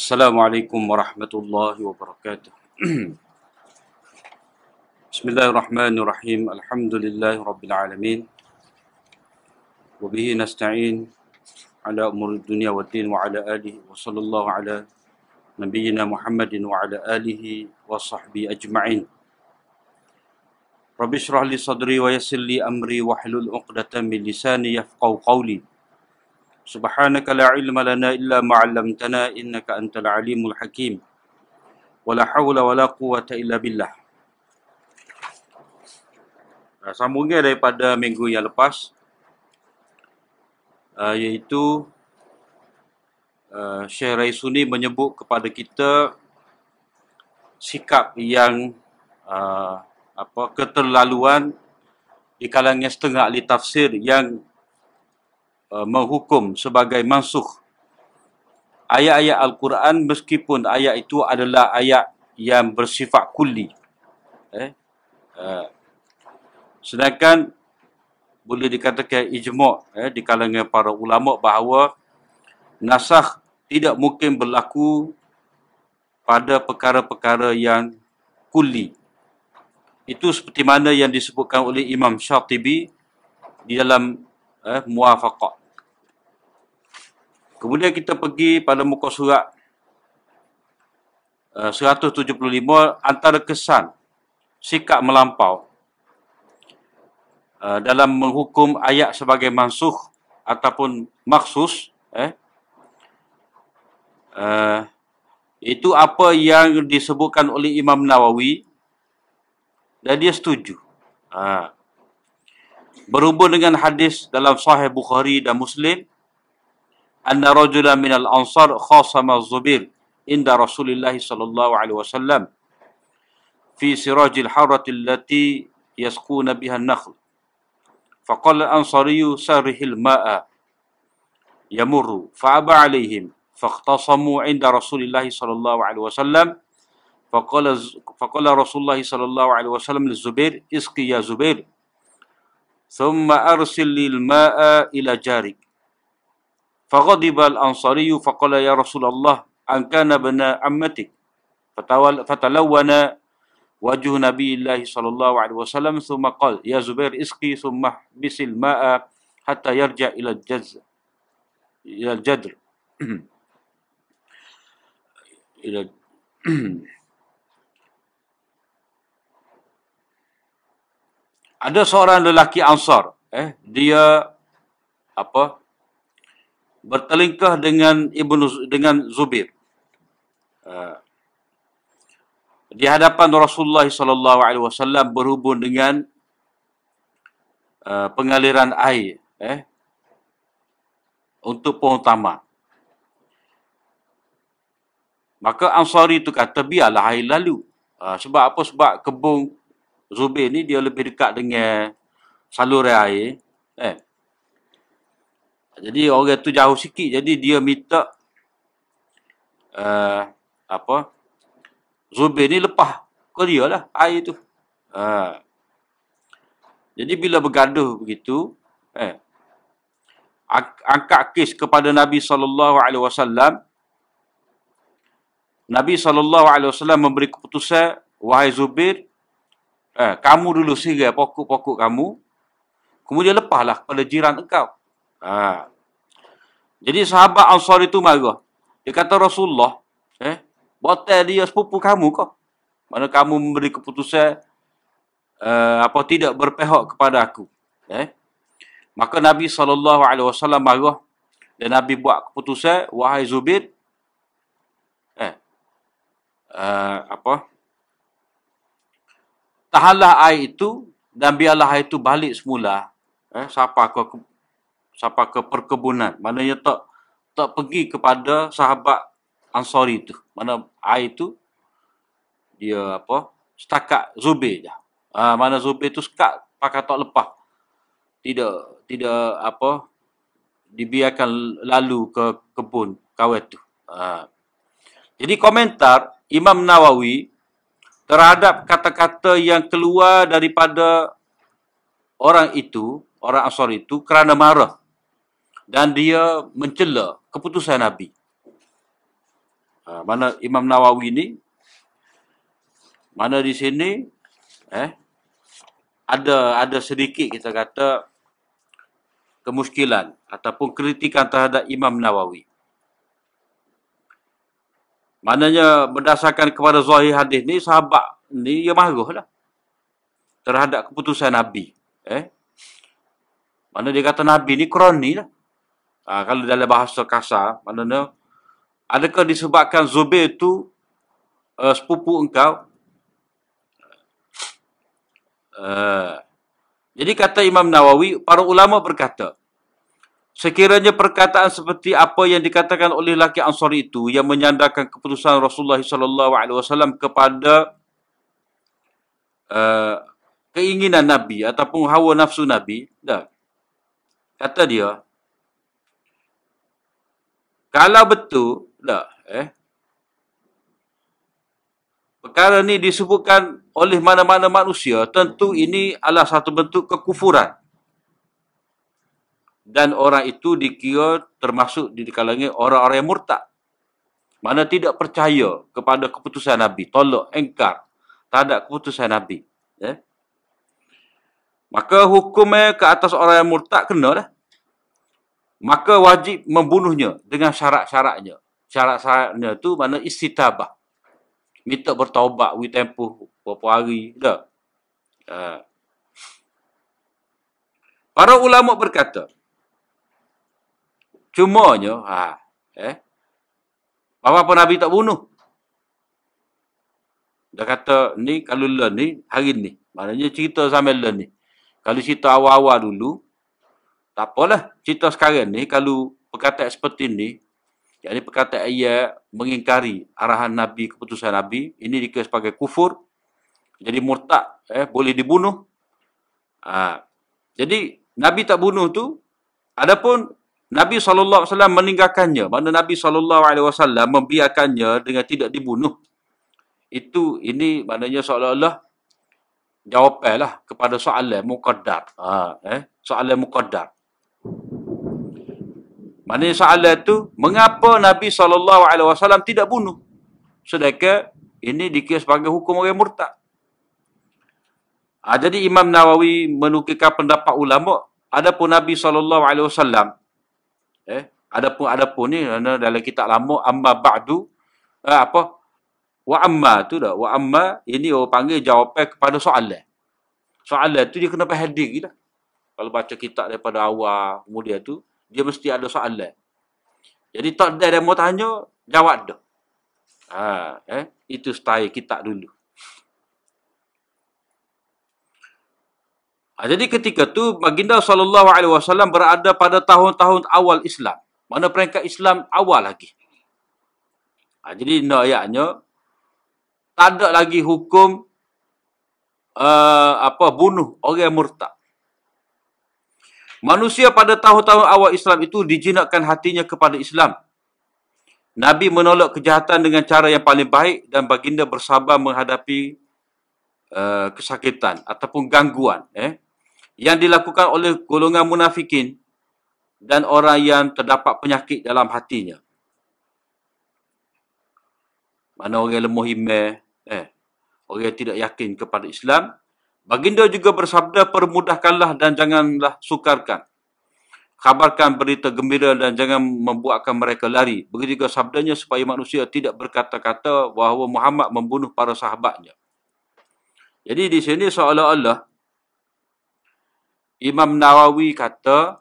Assalamualaikum warahmatullahi wabarakatuh. Bismillahirrahmanirrahim. Alhamdulillahi rabbil alamin. Wa bihi nasta'in ala umur dunia wa din wa ala alihi wa sallallahu ala nabiyyina Muhammadin wa ala alihi wa sahbihi ajma'in. Rabbi shrah li sadri wa yassir li amri wa hlul 'uqdatam min lisani yafqahu qawli. سبحانك لا علم لنا إلا ما علمتنا إنك أنت العليم الحكيم ولا حول ولا قوة إلا بالله Sambungnya daripada minggu yang lepas uh, iaitu uh, Syekh Raisuni menyebut kepada kita sikap yang uh, apa keterlaluan di kalangan setengah ahli tafsir yang Uh, menghukum sebagai mansuh ayat-ayat Al-Quran meskipun ayat itu adalah ayat yang bersifat kulli. Eh? Uh, sedangkan boleh dikatakan ijma' eh, di kalangan para ulama bahawa nasakh tidak mungkin berlaku pada perkara-perkara yang kulli. Itu seperti mana yang disebutkan oleh Imam Syatibi di dalam eh, muafaqah. Kemudian kita pergi pada muka surat uh, 175 antara kesan sikap melampau uh, dalam menghukum ayat sebagai mansuh ataupun maksus eh uh, itu apa yang disebutkan oleh Imam Nawawi dan dia setuju. Uh, berhubung dengan hadis dalam Sahih Bukhari dan Muslim أن رجلا من الأنصار خاصم الزبير عند رسول الله صلى الله عليه وسلم في سراج الحرة التي يسقون بها النخل. فقال الأنصاري سره الماء يمر فأبى عليهم فاختصموا عند رسول الله صلى الله عليه وسلم. فقال فقال رسول الله صلى الله عليه وسلم للزبير اسقي يا زبير ثم أرسل الماء إلى جارك فغضب الأنصاري فقال يا رسول الله أن كان ابن عمتك فتلون وجه نبي الله صلى الله عليه وسلم ثم قال يا زبير اسقي ثم احبس الماء حتى يرجع إلى الجز إلى الجدر إلى ada seorang lelaki Ansar eh dia apa bertelingkah dengan ibnu dengan Zubir. Uh, di hadapan Rasulullah sallallahu alaihi wasallam berhubung dengan uh, pengaliran air eh untuk pohon tamak. Maka Ansari itu kata biarlah air lalu. Uh, sebab apa? Sebab kebun Zubir ni dia lebih dekat dengan saluran air. Eh. Jadi orang tu jauh sikit. Jadi dia minta uh, apa? Zubir ni lepas ke dia lah air tu. Uh, jadi bila bergaduh begitu, eh, angkat kes kepada Nabi wasallam. Nabi wasallam memberi keputusan, wahai Zubir, eh, kamu dulu sirai pokok-pokok kamu, kemudian lepaslah kepada jiran engkau. Ha. Jadi sahabat Ansar itu marah. Dia kata Rasulullah, eh, botel dia sepupu kamu kok. Mana kamu memberi keputusan uh, apa tidak berpihak kepada aku. Eh? Maka Nabi SAW marah dan Nabi buat keputusan, wahai Zubir, eh, uh, apa, tahanlah air itu dan biarlah air itu balik semula. Eh, siapa kau sampai ke perkebunan. Maknanya tak tak pergi kepada sahabat Ansari itu. Mana air itu dia apa? Setakat Zubir je. Ha, mana Zubir itu sekat pakai tak lepas. Tidak tidak apa dibiarkan lalu ke kebun kawan itu. Ha. Jadi komentar Imam Nawawi terhadap kata-kata yang keluar daripada orang itu, orang Ansar itu kerana marah dan dia mencela keputusan Nabi. Ha, mana Imam Nawawi ni mana di sini eh ada ada sedikit kita kata kemuskilan ataupun kritikan terhadap Imam Nawawi. Maknanya berdasarkan kepada zahir hadis ni sahabat ni dia marah lah terhadap keputusan Nabi. Eh? Mana dia kata Nabi ni kroni lah. Ha, kalau dalam bahasa kasar, maknanya adakah disebabkan Zubair tu uh, sepupu engkau? Uh, jadi kata Imam Nawawi, para ulama berkata, Sekiranya perkataan seperti apa yang dikatakan oleh laki Ansari itu yang menyandarkan keputusan Rasulullah sallallahu alaihi wasallam kepada uh, keinginan Nabi ataupun hawa nafsu Nabi, dah. Kata dia, kalau betul, dah, eh, perkara ni disebutkan oleh mana-mana manusia, tentu ini adalah satu bentuk kekufuran dan orang itu dikira termasuk di kalangan orang-orang yang murtad. Mana tidak percaya kepada keputusan Nabi. Tolak, engkar terhadap keputusan Nabi. Ya? Maka hukumnya ke atas orang yang murtad kena dah. Maka wajib membunuhnya dengan syarat-syaratnya. Syarat-syaratnya tu mana istitabah. Minta bertaubat, we tempuh beberapa hari. Dah. Uh. Para ulama berkata, Cumanya, ha, eh, apa Nabi tak bunuh? Dia kata, ni kalau learn ni, hari ni. Maknanya cerita sambil learn ni. Kalau cerita awal-awal dulu, tak apalah. Cerita sekarang ni, kalau perkataan seperti ni, yang ini perkataan ia mengingkari arahan Nabi, keputusan Nabi, ini dikira sebagai kufur, jadi murtad, eh, boleh dibunuh. Ha. Jadi, Nabi tak bunuh tu, adapun Nabi SAW meninggalkannya. Mana Nabi SAW membiarkannya dengan tidak dibunuh. Itu, ini maknanya seolah-olah jawapan lah kepada soalan muqaddar. Ha, eh? Soalan muqaddar. Maknanya soalan itu, mengapa Nabi SAW tidak bunuh? Sedangkan ini dikira sebagai hukum orang murtad. Ha, jadi Imam Nawawi menukilkan pendapat ulama, adapun Nabi SAW eh adapun adapun ni dalam kitab lama amma ba'du eh, apa wa amma tu dah wa amma ini orang panggil jawapan kepada soalan soalan tu dia kena faham diri kalau baca kitab daripada awal kemudian tu dia mesti ada soalan jadi tak ada yang mau tanya jawab dah ha eh itu style kitab dulu Ha, jadi ketika tu baginda sallallahu alaihi wasallam berada pada tahun-tahun awal Islam. Mana peringkat Islam awal lagi. Ha, jadi nak tak ada lagi hukum uh, apa bunuh orang murtad. Manusia pada tahun-tahun awal Islam itu dijinakkan hatinya kepada Islam. Nabi menolak kejahatan dengan cara yang paling baik dan baginda bersabar menghadapi uh, kesakitan ataupun gangguan eh yang dilakukan oleh golongan munafikin dan orang yang terdapat penyakit dalam hatinya. Mana orang lemah iman, eh, orang yang tidak yakin kepada Islam. Baginda juga bersabda, permudahkanlah dan janganlah sukarkan. Khabarkan berita gembira dan jangan membuatkan mereka lari. Begitu juga sabdanya supaya manusia tidak berkata-kata bahawa Muhammad membunuh para sahabatnya. Jadi di sini seolah-olah Imam Nawawi kata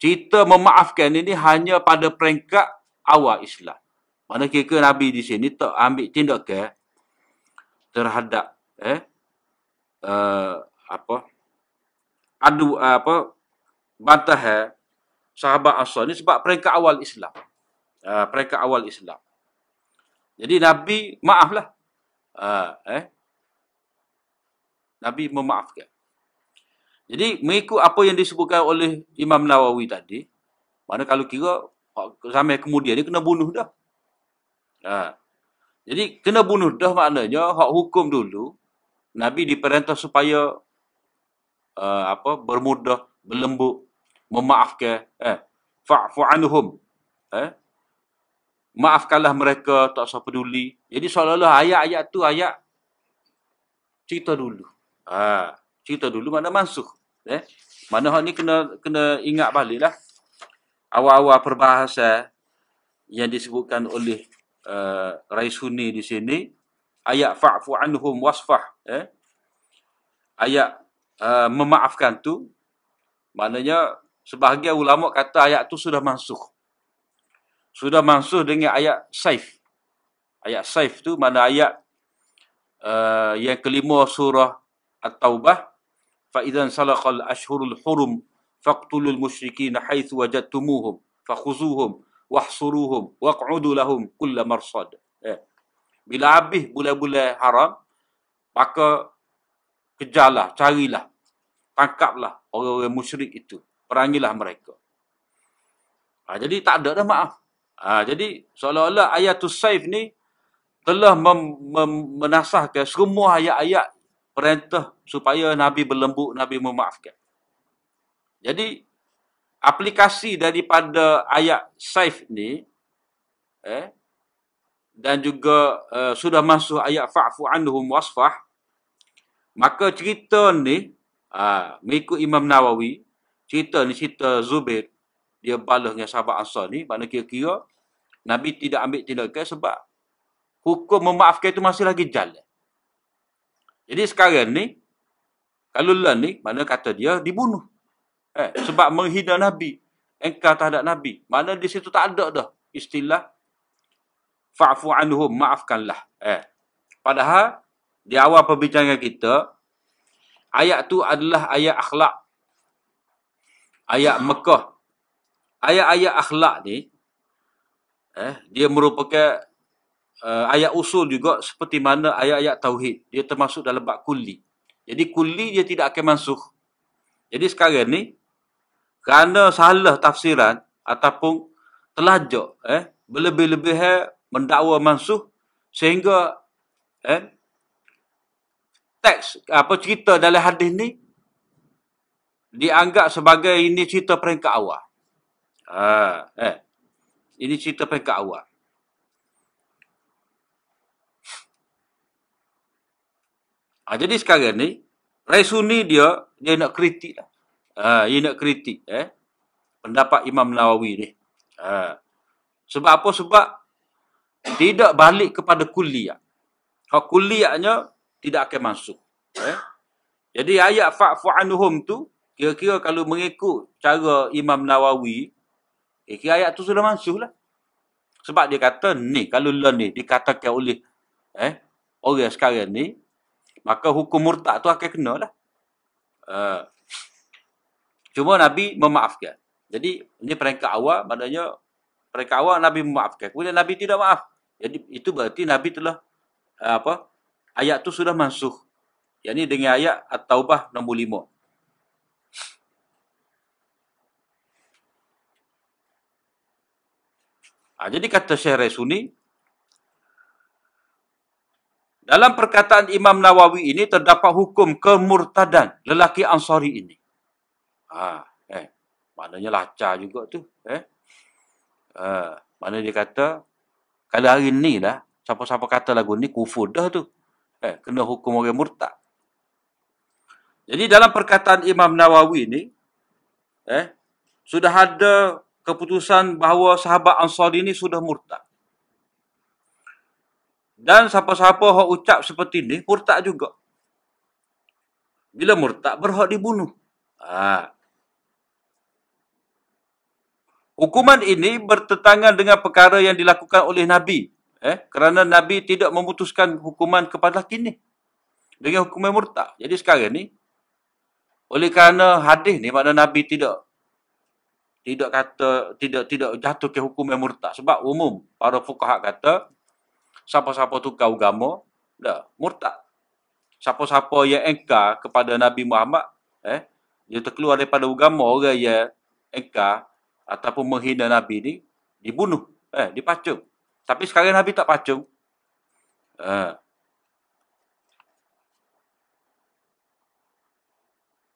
cerita memaafkan ini hanya pada peringkat awal Islam. Mana kira Nabi di sini tak ambil tindakan terhadap eh uh, apa adu uh, apa bantah eh, sahabat asal ni sebab peringkat awal Islam. Uh, peringkat awal Islam. Jadi Nabi maaflah. Uh, eh Nabi memaafkan. Jadi mengikut apa yang disebutkan oleh Imam Nawawi tadi, mana kalau kira sampai kemudian dia kena bunuh dah. Ha. Jadi kena bunuh dah maknanya hak hukum dulu Nabi diperintah supaya uh, apa bermudah, berlembut, memaafkan, eh fa'fu anhum. Eh maafkanlah mereka, tak usah peduli. Jadi seolah-olah ayat-ayat tu ayat cerita dulu. Ha, cerita dulu mana mansuh. Eh? Mana hal ni kena kena ingat baliklah. Awal-awal perbahasan yang disebutkan oleh uh, Raisuni di sini ayat fa'fu anhum wasfah eh. Ayat uh, memaafkan tu maknanya sebahagian ulama kata ayat tu sudah mansuh. Sudah mansuh dengan ayat saif. Ayat saif tu mana ayat uh, yang kelima surah at-taubah fa idzan salaqal ashhurul hurum faqtulul musyrikin haitsu wajadtumuhum fakhuzuhum wahsuruhum waq'udu lahum kull marsad eh. bila habis bulan-bulan haram maka kejarlah carilah tangkaplah orang-orang musyrik itu perangilah mereka ha, jadi tak ada dah maaf ha, jadi seolah-olah ayatul saif ni telah mem, mem, menasahkan semua ayat-ayat perintah supaya Nabi berlembut, Nabi memaafkan. Jadi aplikasi daripada ayat saif ni eh dan juga uh, sudah masuk ayat fa'fu anhum wasfah maka cerita ni uh, mengikut Imam Nawawi cerita ni cerita Zubair dia balas dengan sahabat Ansar ni makna kira-kira Nabi tidak ambil tindakan sebab hukum memaafkan itu masih lagi jalan. Jadi sekarang ni kalau ni mana kata dia dibunuh Eh, sebab menghina Nabi. Engkau terhadap Nabi. Mana di situ tak ada dah istilah fa'fu anhum, maafkanlah. Eh. Padahal di awal perbincangan kita ayat tu adalah ayat akhlak. Ayat Mekah. Ayat-ayat akhlak ni eh dia merupakan uh, ayat usul juga seperti mana ayat-ayat tauhid. Dia termasuk dalam bab kulli. Jadi kulli dia tidak akan masuk. Jadi sekarang ni kerana salah tafsiran ataupun telajak eh berlebih-lebih eh, mendakwa mansuh sehingga eh teks apa cerita dalam hadis ni dianggap sebagai ini cerita peringkat awal. Ha, eh. Ini cerita peringkat awal. Ha, jadi sekarang ni, Raisuni dia, dia nak kritik lah. Ha, ia nak kritik eh pendapat Imam Nawawi ni. Ha. Sebab apa? Sebab tidak balik kepada kuliah. Hak kuliahnya tidak akan masuk. Eh? Jadi ayat fa'fu anhum tu kira-kira kalau mengikut cara Imam Nawawi eh, kira ayat tu sudah masuk lah. Sebab dia kata ni kalau lah ni dikatakan oleh eh orang sekarang ni maka hukum murtad tu akan kena lah. Uh, Cuma Nabi memaafkan. Jadi ini peringkat awal maknanya peringkat awal Nabi memaafkan. Kemudian Nabi tidak maaf. Jadi itu berarti Nabi telah eh, apa? Ayat tu sudah mansuh. Yang ini dengan ayat At-Taubah nombor lima. Ha, jadi kata Syekh Resuni, dalam perkataan Imam Nawawi ini terdapat hukum kemurtadan lelaki Ansari ini. Ha, eh. Maknanya lacar juga tu. Eh. Ha, mana dia kata, kalau hari ni lah, siapa-siapa kata lagu ni, kufur dah tu. Eh, kena hukum orang murtad. Jadi dalam perkataan Imam Nawawi ni, eh, sudah ada keputusan bahawa sahabat Ansari ni sudah murtad. Dan siapa-siapa yang ucap seperti ni, murtad juga. Bila murtad, berhak dibunuh. Ha. Hukuman ini bertentangan dengan perkara yang dilakukan oleh Nabi. Eh, kerana Nabi tidak memutuskan hukuman kepada kini dengan hukuman murtad. Jadi sekarang ni, oleh kerana hadis ni, makna Nabi tidak tidak kata tidak tidak jatuh ke hukum yang murtad sebab umum para fuqaha kata siapa-siapa tukar agama dah murtad siapa-siapa yang engkar kepada Nabi Muhammad eh dia terkeluar daripada agama orang yang engkar ataupun menghina Nabi ni dibunuh, eh dipacung. Tapi sekarang Nabi tak pacung. Ha.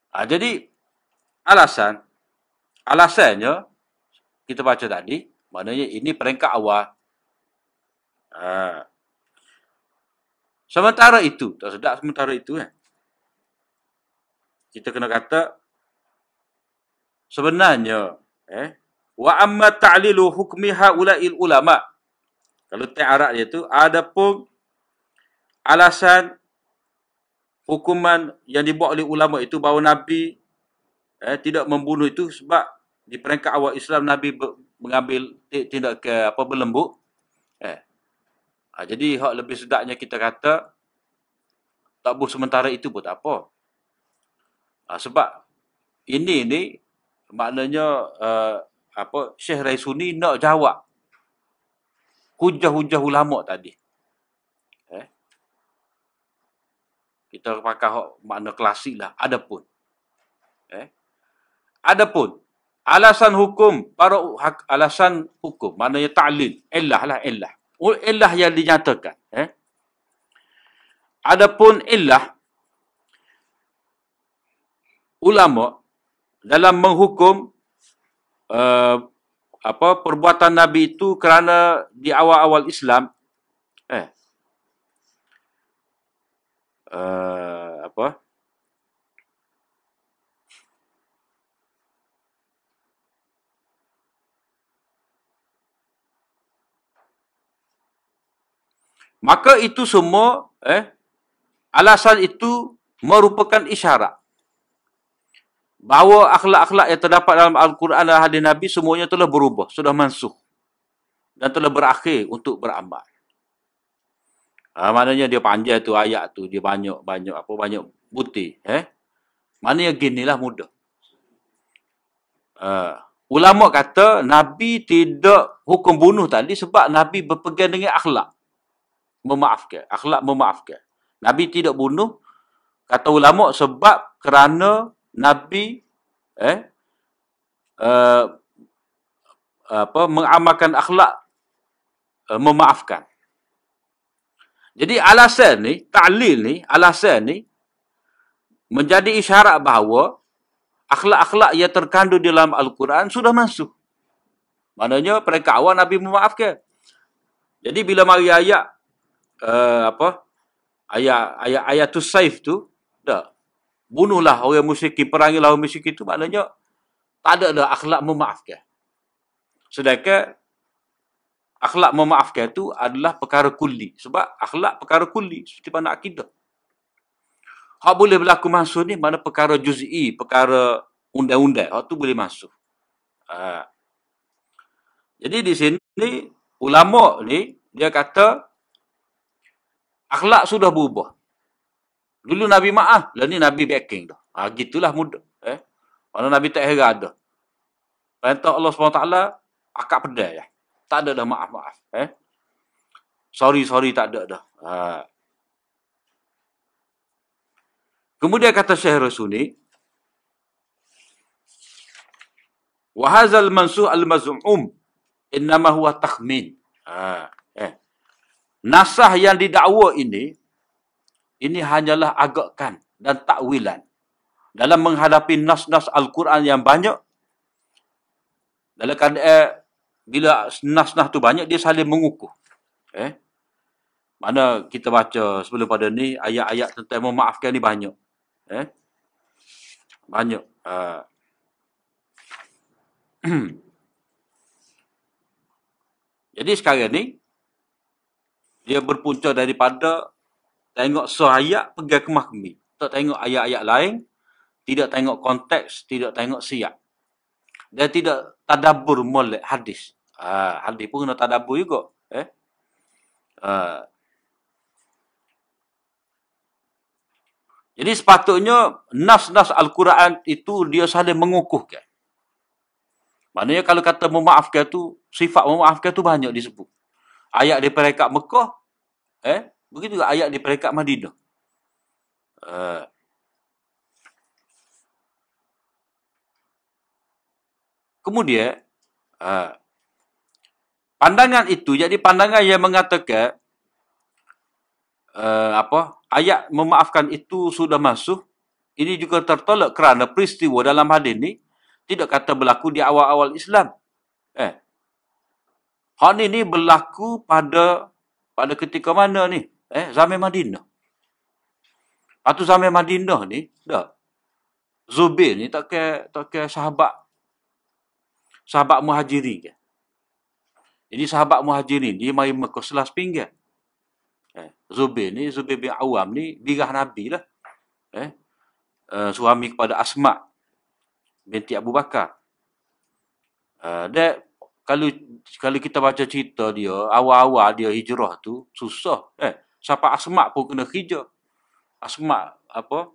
Ha, jadi alasan alasannya kita baca tadi maknanya ini peringkat awal Ha. Sementara itu, tak sedap sementara itu eh. Kita kena kata sebenarnya eh wa amma ta'lilu hukmi haula'il ulama. Kalau tak Arab dia tu ada pun alasan hukuman yang dibuat oleh ulama itu bahawa Nabi eh, tidak membunuh itu sebab di peringkat awal Islam Nabi mengambil tindak ke apa berlembut. Eh. Ha, jadi hak lebih sedapnya kita kata tak sementara itu pun tak apa. Ha, sebab ini ni maknanya uh, apa Syekh Raisuni nak jawab hujah-hujah ulama tadi. Eh. Kita pakai hak makna klasik lah. Adapun. Eh. Adapun alasan hukum para alasan hukum maknanya ta'lil illah lah illah illah yang dinyatakan eh adapun illah ulama dalam menghukum uh, apa perbuatan nabi itu kerana di awal-awal Islam eh uh, apa Maka itu semua eh alasan itu merupakan isyarat bahawa akhlak-akhlak yang terdapat dalam Al-Quran dan hadis Nabi semuanya telah berubah, sudah mansuh dan telah berakhir untuk beramal. Ha, maknanya dia panjang tu ayat tu, dia banyak banyak apa banyak putih, eh. Mana yang ginilah mudah. Uh, ulama kata Nabi tidak hukum bunuh tadi sebab Nabi berpegang dengan akhlak memaafkan. Akhlak memaafkan. Nabi tidak bunuh. Kata ulama sebab kerana Nabi eh, uh, apa, mengamalkan akhlak uh, memaafkan. Jadi alasan ni, ta'lil ni, alasan ni menjadi isyarat bahawa akhlak-akhlak yang terkandung dalam Al-Quran sudah masuk. Maknanya mereka awal Nabi memaafkan. Jadi bila mari ayat uh, apa ayat ayat ayat tu saif tu dah bunuhlah orang musyrik perangilah orang musyrik itu maknanya tak ada dah akhlak memaafkan sedangkan akhlak memaafkan itu adalah perkara kulli sebab akhlak perkara kulli seperti mana akidah hak boleh berlaku masuk ni mana perkara juz'i perkara undang-undang hak tu boleh masuk ha. jadi di sini ulama ni dia kata akhlak sudah berubah. Dulu Nabi maaf, lah ni Nabi backing dah. Ha, gitulah mudah. Eh? Kalau Nabi tak heran dah. Perintah Allah SWT, akak pedai ya. Tak ada dah maaf-maaf. Eh? Sorry, sorry tak ada dah. Ha. Kemudian kata Syekh Rasuni, Wahazal mansuh al-maz'um innama huwa takhmin. Ha. Eh nasah yang didakwa ini ini hanyalah agakan dan takwilan. Dalam menghadapi nas-nas al-Quran yang banyak dalam keadaan bila nas-nas tu banyak dia saling mengukuh. Eh? Mana kita baca sebelum pada ni ayat-ayat tentang memaafkan ni banyak. Eh? Banyak uh. jadi sekarang ni dia berpunca daripada tengok seayat pergi ke mahkami. Tak tengok ayat-ayat lain, tidak tengok konteks, tidak tengok siap. Dia tidak tadabur molek hadis. Ha, hadis pun kena tadabur juga. Eh? Ha. Jadi sepatutnya nas-nas Al-Quran itu dia saling mengukuhkan. Maknanya kalau kata memaafkan tu, sifat memaafkan tu banyak disebut. Ayat di peringkat Mekah Eh, begitu juga ayat di peringkat Madinah. Uh, kemudian uh, pandangan itu jadi pandangan yang mengatakan uh, apa ayat memaafkan itu sudah masuk ini juga tertolak kerana peristiwa dalam hadis ini tidak kata berlaku di awal-awal Islam. Eh. Hal ini berlaku pada pada ketika mana ni? Eh, zaman Madinah. Atau zaman Madinah ni, dah. Zubair ni tak ke tak ke sahabat sahabat muhajirin ke. Jadi sahabat muhajirin dia mari Mekah selas pinggir. Eh, Zubair ni, Zubair bin Awam ni birah Nabi lah. Eh, uh, suami kepada Asma binti Abu Bakar. Uh, dia kalau kalau kita baca cerita dia, awal-awal dia hijrah tu susah. Eh, siapa Asma pun kena hijrah. Asma apa?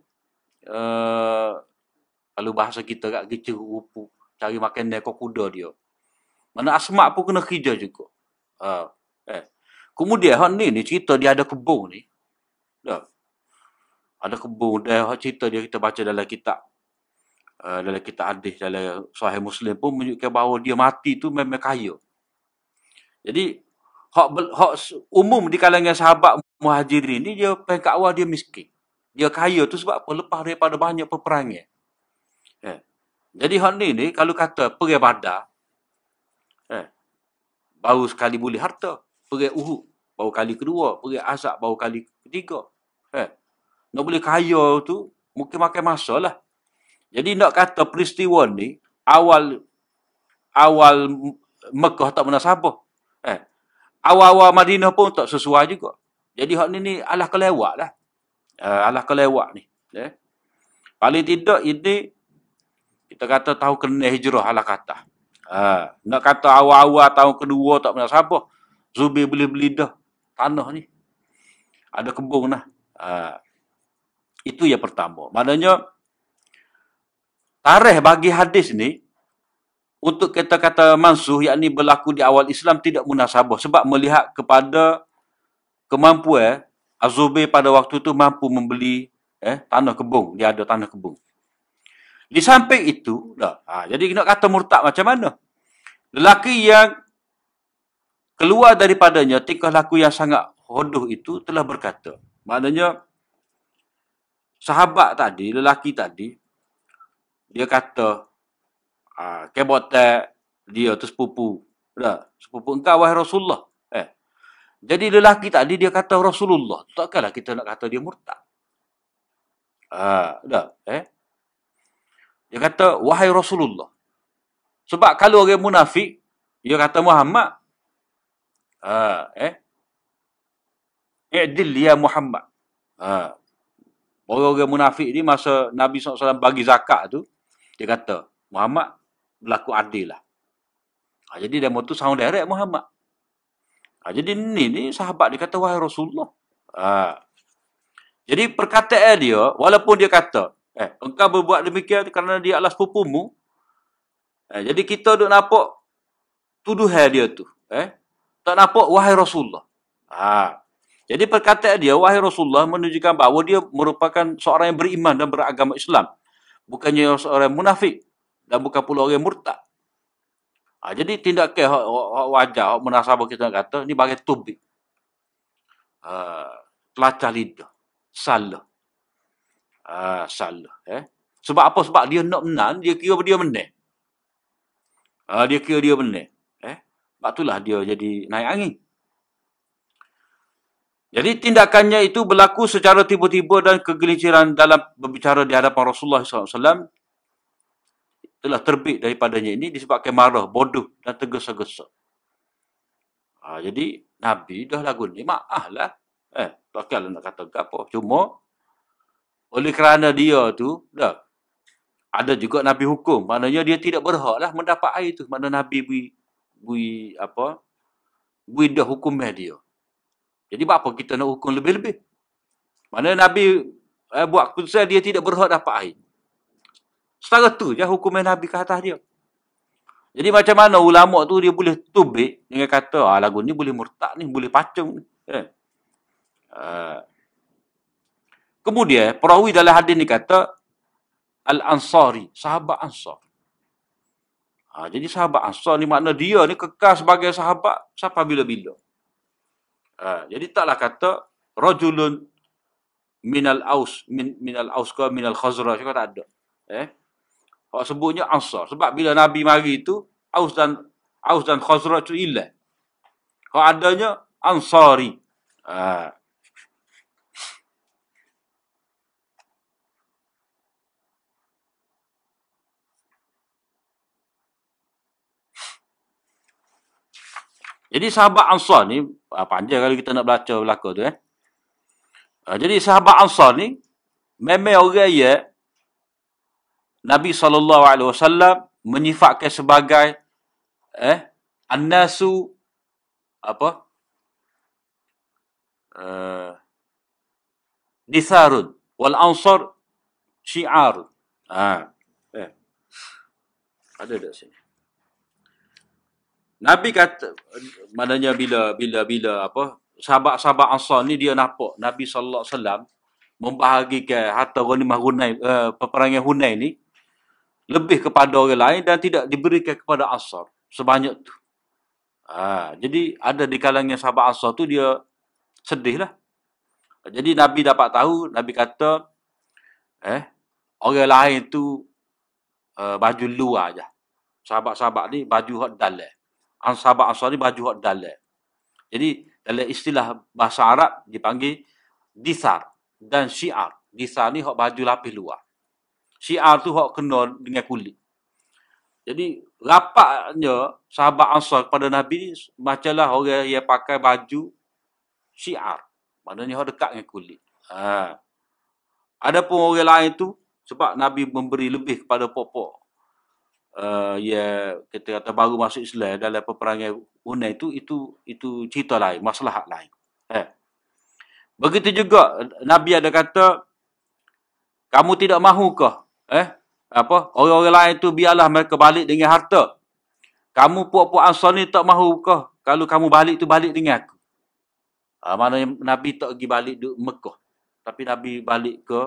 Kalau bahasa kita kat kita rupu cari makan dia kau kuda dia. Mana Asma pun kena hijrah juga. Uh, eh. Kemudian hak ni ni cerita dia ada kebun ni. Dah. Ada kebun dia hak cerita dia kita baca dalam kitab uh, dalam kitab hadis dalam sahih Muslim pun menunjukkan bahawa dia mati tu memang kaya. Jadi hak hak umum di kalangan sahabat muhajirin ni dia peringkat awal dia miskin. Dia kaya tu sebab apa? Lepas daripada banyak peperangan. Eh. Jadi hak ni ni kalau kata pergi badar eh, baru sekali boleh harta. Pergi uhud baru kali kedua. Pergi azab baru kali ketiga. Eh. Nak boleh kaya tu mungkin makan masa lah. Jadi nak kata peristiwa ni awal awal Mekah tak munasabah. Eh. Awal-awal Madinah pun tak sesuai juga. Jadi hak ni ni alah kelewat lah. Uh, alah kelewat ni. Eh. Paling tidak ini kita kata tahu kena hijrah alah kata. Uh, nak kata awal-awal tahun kedua tak munasabah. Zubi beli-beli dah tanah ni. Ada kebun lah. Uh, itu yang pertama. Maknanya tarikh bagi hadis ni untuk kata-kata mansuh yakni berlaku di awal Islam tidak munasabah sebab melihat kepada kemampuan Azubair pada waktu itu mampu membeli eh tanah kebun. Dia ada tanah kebun. Di samping itu dah ha, jadi nak kata murtad macam mana? Lelaki yang keluar daripadanya tingkah laku yang sangat hodoh itu telah berkata maknanya sahabat tadi lelaki tadi dia kata ah kebote dia tu sepupu dah sepupu engkau wahai Rasulullah. Eh jadi lelaki tadi dia kata Rasulullah. Takkanlah kita nak kata dia murtad. Ah dah eh? Dia kata wahai Rasulullah. Sebab kalau orang munafik dia kata Muhammad. Ah eh? I'dil ya Muhammad. Ah Orang-orang munafik ni masa Nabi SAW bagi zakat tu, dia kata, Muhammad berlaku adil lah. Ha, jadi dia mahu sound direct Muhammad. Ha, jadi ni, ni sahabat dia kata, wahai Rasulullah. Ha. Jadi perkataan dia, walaupun dia kata, eh, engkau berbuat demikian kerana dia adalah sepupumu. Eh, jadi kita duk nampak tuduhan dia tu. Eh, tak nampak wahai Rasulullah. Ha. Jadi perkataan dia, wahai Rasulullah menunjukkan bahawa dia merupakan seorang yang beriman dan beragama Islam bukannya seorang munafik dan bukan pula orang murtad. Ha, jadi tindakan hak, hak wajar, hak munasabah kita kata, ni bagi tubik. Ha, telacah lidah. Salah. Ha, salah. Eh? Sebab apa? Sebab dia nak menang, dia kira dia menang. Ha, dia kira dia menang. Eh? Sebab itulah dia jadi naik angin. Jadi tindakannya itu berlaku secara tiba-tiba dan kegelinciran dalam berbicara di hadapan Rasulullah SAW telah terbit daripadanya ini disebabkan marah, bodoh dan tergesa-gesa. Ha, jadi Nabi dah lagu ni maaf lah. Eh, takkanlah nak kata apa. Cuma oleh kerana dia tu dah ada juga Nabi hukum. Maknanya dia tidak berhak lah mendapat air tu. Mana Nabi bui, bui apa? Bui dah hukumnya dia. Jadi apa kita nak hukum lebih-lebih? Mana Nabi eh, buat keputusan dia tidak berhak dapat air. Setara tu je hukuman Nabi ke atas dia. Jadi macam mana ulama tu dia boleh tubik dengan kata ah lagu ni boleh murtad ni, boleh pacung ni. Eh. Uh. Kemudian perawi dalam hadis ni kata Al-Ansari, sahabat Ansar. Ha, jadi sahabat Ansar ni makna dia ni kekal sebagai sahabat sampai bila-bila. Ha, jadi taklah kata rajulun minal aus min minal aus ke minal khazraj kata tak ada. Eh? Hak sebutnya ansar sebab bila nabi mari itu aus dan aus dan khazraj itu ilah. Hak adanya ansari. Ha. Jadi sahabat Ansar ni, ah, panjang kalau kita nak baca belaka tu eh. Ah, jadi sahabat Ansar ni, memang orang ya, Nabi SAW menyifatkan sebagai eh, An-nasu apa? Uh, ditharun wal ansar syiar. Ha. Eh. Ada tak sini? Nabi kata maknanya bila bila bila apa sahabat-sahabat Ansar ni dia nampak Nabi sallallahu alaihi wasallam membahagikan harta ghanimah Hunain uh, peperangan Hunain ni lebih kepada orang lain dan tidak diberikan kepada Ansar sebanyak tu. Ha, jadi ada di kalangan sahabat Ansar tu dia sedih lah. Jadi Nabi dapat tahu, Nabi kata, eh, orang lain tu uh, baju luar aja. Sahabat-sahabat ni baju hot dalam sahabat Ansar ni baju hak dalam. Jadi dalam istilah bahasa Arab dipanggil disar dan syiar. Disar ni hak baju lapis luar. Syiar tu hak kena dengan kulit. Jadi rapatnya sahabat Ansar kepada Nabi ni macamlah orang yang pakai baju syiar. Maknanya hak dekat dengan kulit. Ha. Adapun orang lain tu sebab Nabi memberi lebih kepada pokok uh, ya kita kata baru masuk Islam dalam peperangan Hunain itu itu itu cerita lain, masalah lain. Eh. Begitu juga Nabi ada kata kamu tidak mahukah eh apa orang-orang lain itu biarlah mereka balik dengan harta. Kamu puak-puak Ansar ni tak mahukah kalau kamu balik tu balik dengan aku. Uh, mana Nabi tak pergi balik di Mekah. Tapi Nabi balik ke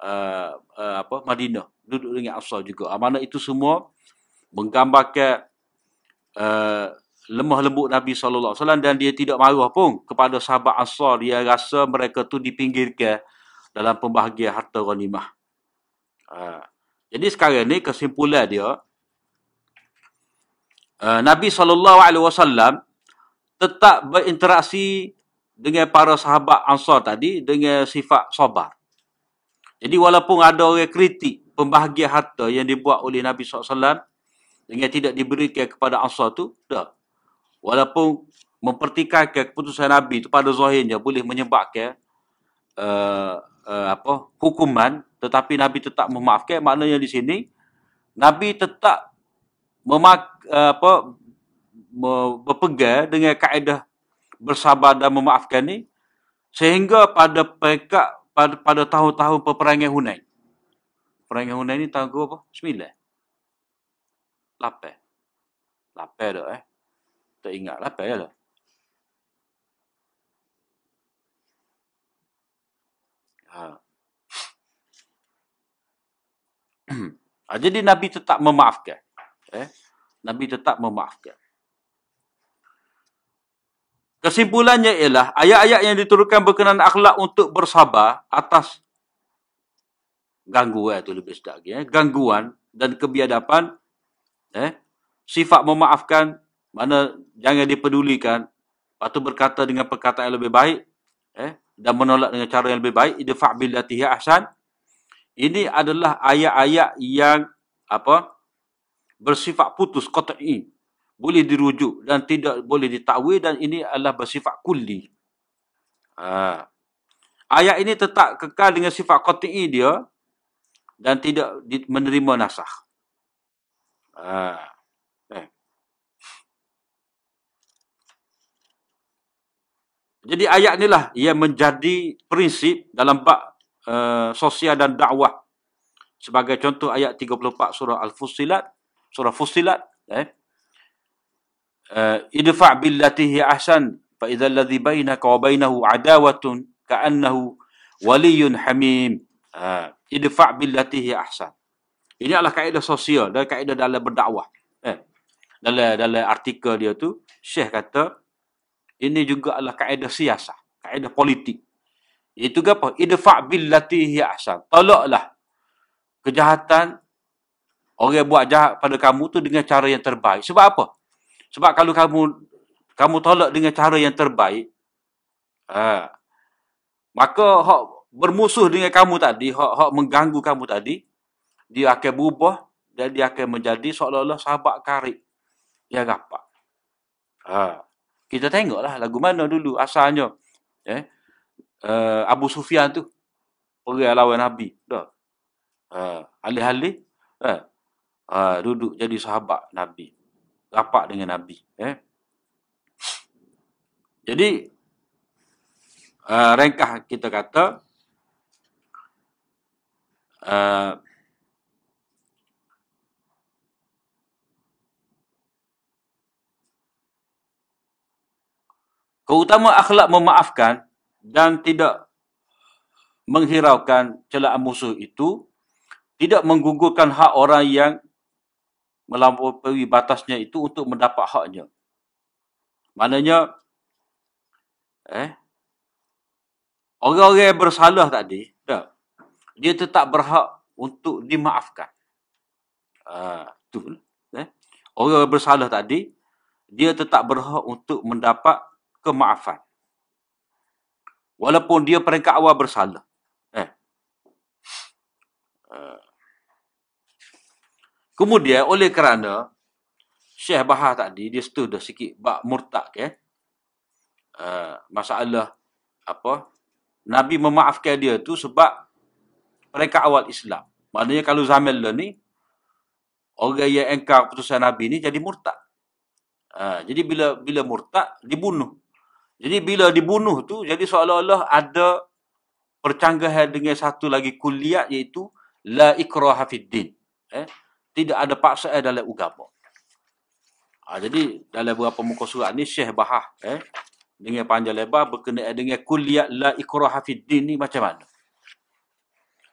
uh, uh, apa Madinah duduk dengan Ansar juga. Amanah itu semua menggambarkan uh, lemah lembut Nabi SAW dan dia tidak marah pun kepada sahabat Ansar. Dia rasa mereka tu dipinggirkan dalam pembahagian harta ghanimah. Uh, jadi sekarang ni kesimpulan dia uh, Nabi SAW tetap berinteraksi dengan para sahabat Ansar tadi dengan sifat sabar. Jadi walaupun ada orang kritik pembahagian harta yang dibuat oleh Nabi SAW dengan tidak diberikan kepada Ansar tu, dah. Walaupun mempertikaikan keputusan Nabi itu pada zahirnya boleh menyebabkan uh, uh, apa hukuman, tetapi Nabi tetap memaafkan. Maknanya di sini, Nabi tetap memak, uh, apa, berpegang dengan kaedah bersabar dan memaafkan ni sehingga pada pekat pada, pada tahun-tahun peperangan Hunain. Peperangan Hunain ni tahun apa? Sembilan. Lapan. Lapan dah eh. Tak ingat. Lapan ya lah. Ha. ha. Jadi Nabi tetap memaafkan. Eh? Nabi tetap memaafkan. Kesimpulannya ialah ayat-ayat yang diturunkan berkenaan akhlak untuk bersabar atas gangguan itu lebih sedap lagi. Eh? Gangguan dan kebiadaban. Eh? Sifat memaafkan. Mana jangan dipedulikan. Lepas tu berkata dengan perkataan yang lebih baik. Eh? Dan menolak dengan cara yang lebih baik. Idfa' billatihi ahsan. Ini adalah ayat-ayat yang apa bersifat putus qat'i boleh dirujuk dan tidak boleh ditakwil dan ini adalah bersifat kulli. Ha. Ayat ini tetap kekal dengan sifat qati'i dia dan tidak menerima nasah. Ha. Eh. Jadi ayat inilah yang menjadi prinsip dalam bab uh, sosial dan dakwah. Sebagai contoh ayat 34 surah Al-Fussilat, surah Fussilat, eh, idfa' billati hi ahsan fa idza alladhi bainaka wa bainahu adawatun ka'annahu waliyyun hamim. Uh, idfa' billati hi ahsan. Ini adalah kaedah sosial dan kaedah dalam berdakwah eh. Dalam dalam artikel dia tu syekh kata ini juga adalah kaedah siasah kaedah politik itu apa idfa' billati hi ahsan tolaklah kejahatan orang buat jahat pada kamu tu dengan cara yang terbaik sebab apa sebab kalau kamu kamu tolak dengan cara yang terbaik, Ha. Maka hak bermusuh dengan kamu tadi, hak hak mengganggu kamu tadi, dia akan berubah dan dia akan menjadi seolah-olah sahabat karib yang rapat. Ha. Kita tengoklah lagu mana dulu asalnya. Eh? Uh, Abu Sufyan tu pergi lawan Nabi. Dah. Uh, alih-alih uh, uh, duduk jadi sahabat Nabi. Rapat dengan Nabi. Eh? Jadi, uh, rengkah kita kata, uh, keutamaan akhlak memaafkan dan tidak menghiraukan celaan musuh itu tidak menggugurkan hak orang yang melampaui batasnya itu untuk mendapat haknya. Maknanya, eh, orang-orang yang bersalah tadi, tak, dia tetap berhak untuk dimaafkan. Uh, tu, eh. Orang yang bersalah tadi, dia tetap berhak untuk mendapat kemaafan. Walaupun dia peringkat awal bersalah. Eh. Uh, Kemudian oleh kerana Syekh Bahar tadi dia setuju sikit bab murtad ke uh, masalah apa Nabi memaafkan dia tu sebab mereka awal Islam. Maknanya kalau zaman lah ni orang yang engkar keputusan Nabi ni jadi murtad. Uh, jadi bila bila murtad dibunuh. Jadi bila dibunuh tu jadi seolah-olah ada percanggahan dengan satu lagi kuliah iaitu la ikraha fid din. Eh? tidak ada paksaan dalam agama. Ha, jadi dalam beberapa muka surat ni Syekh Bahah eh dengan panjang lebar berkenaan dengan kulliyat la ikraha fid din ni macam mana?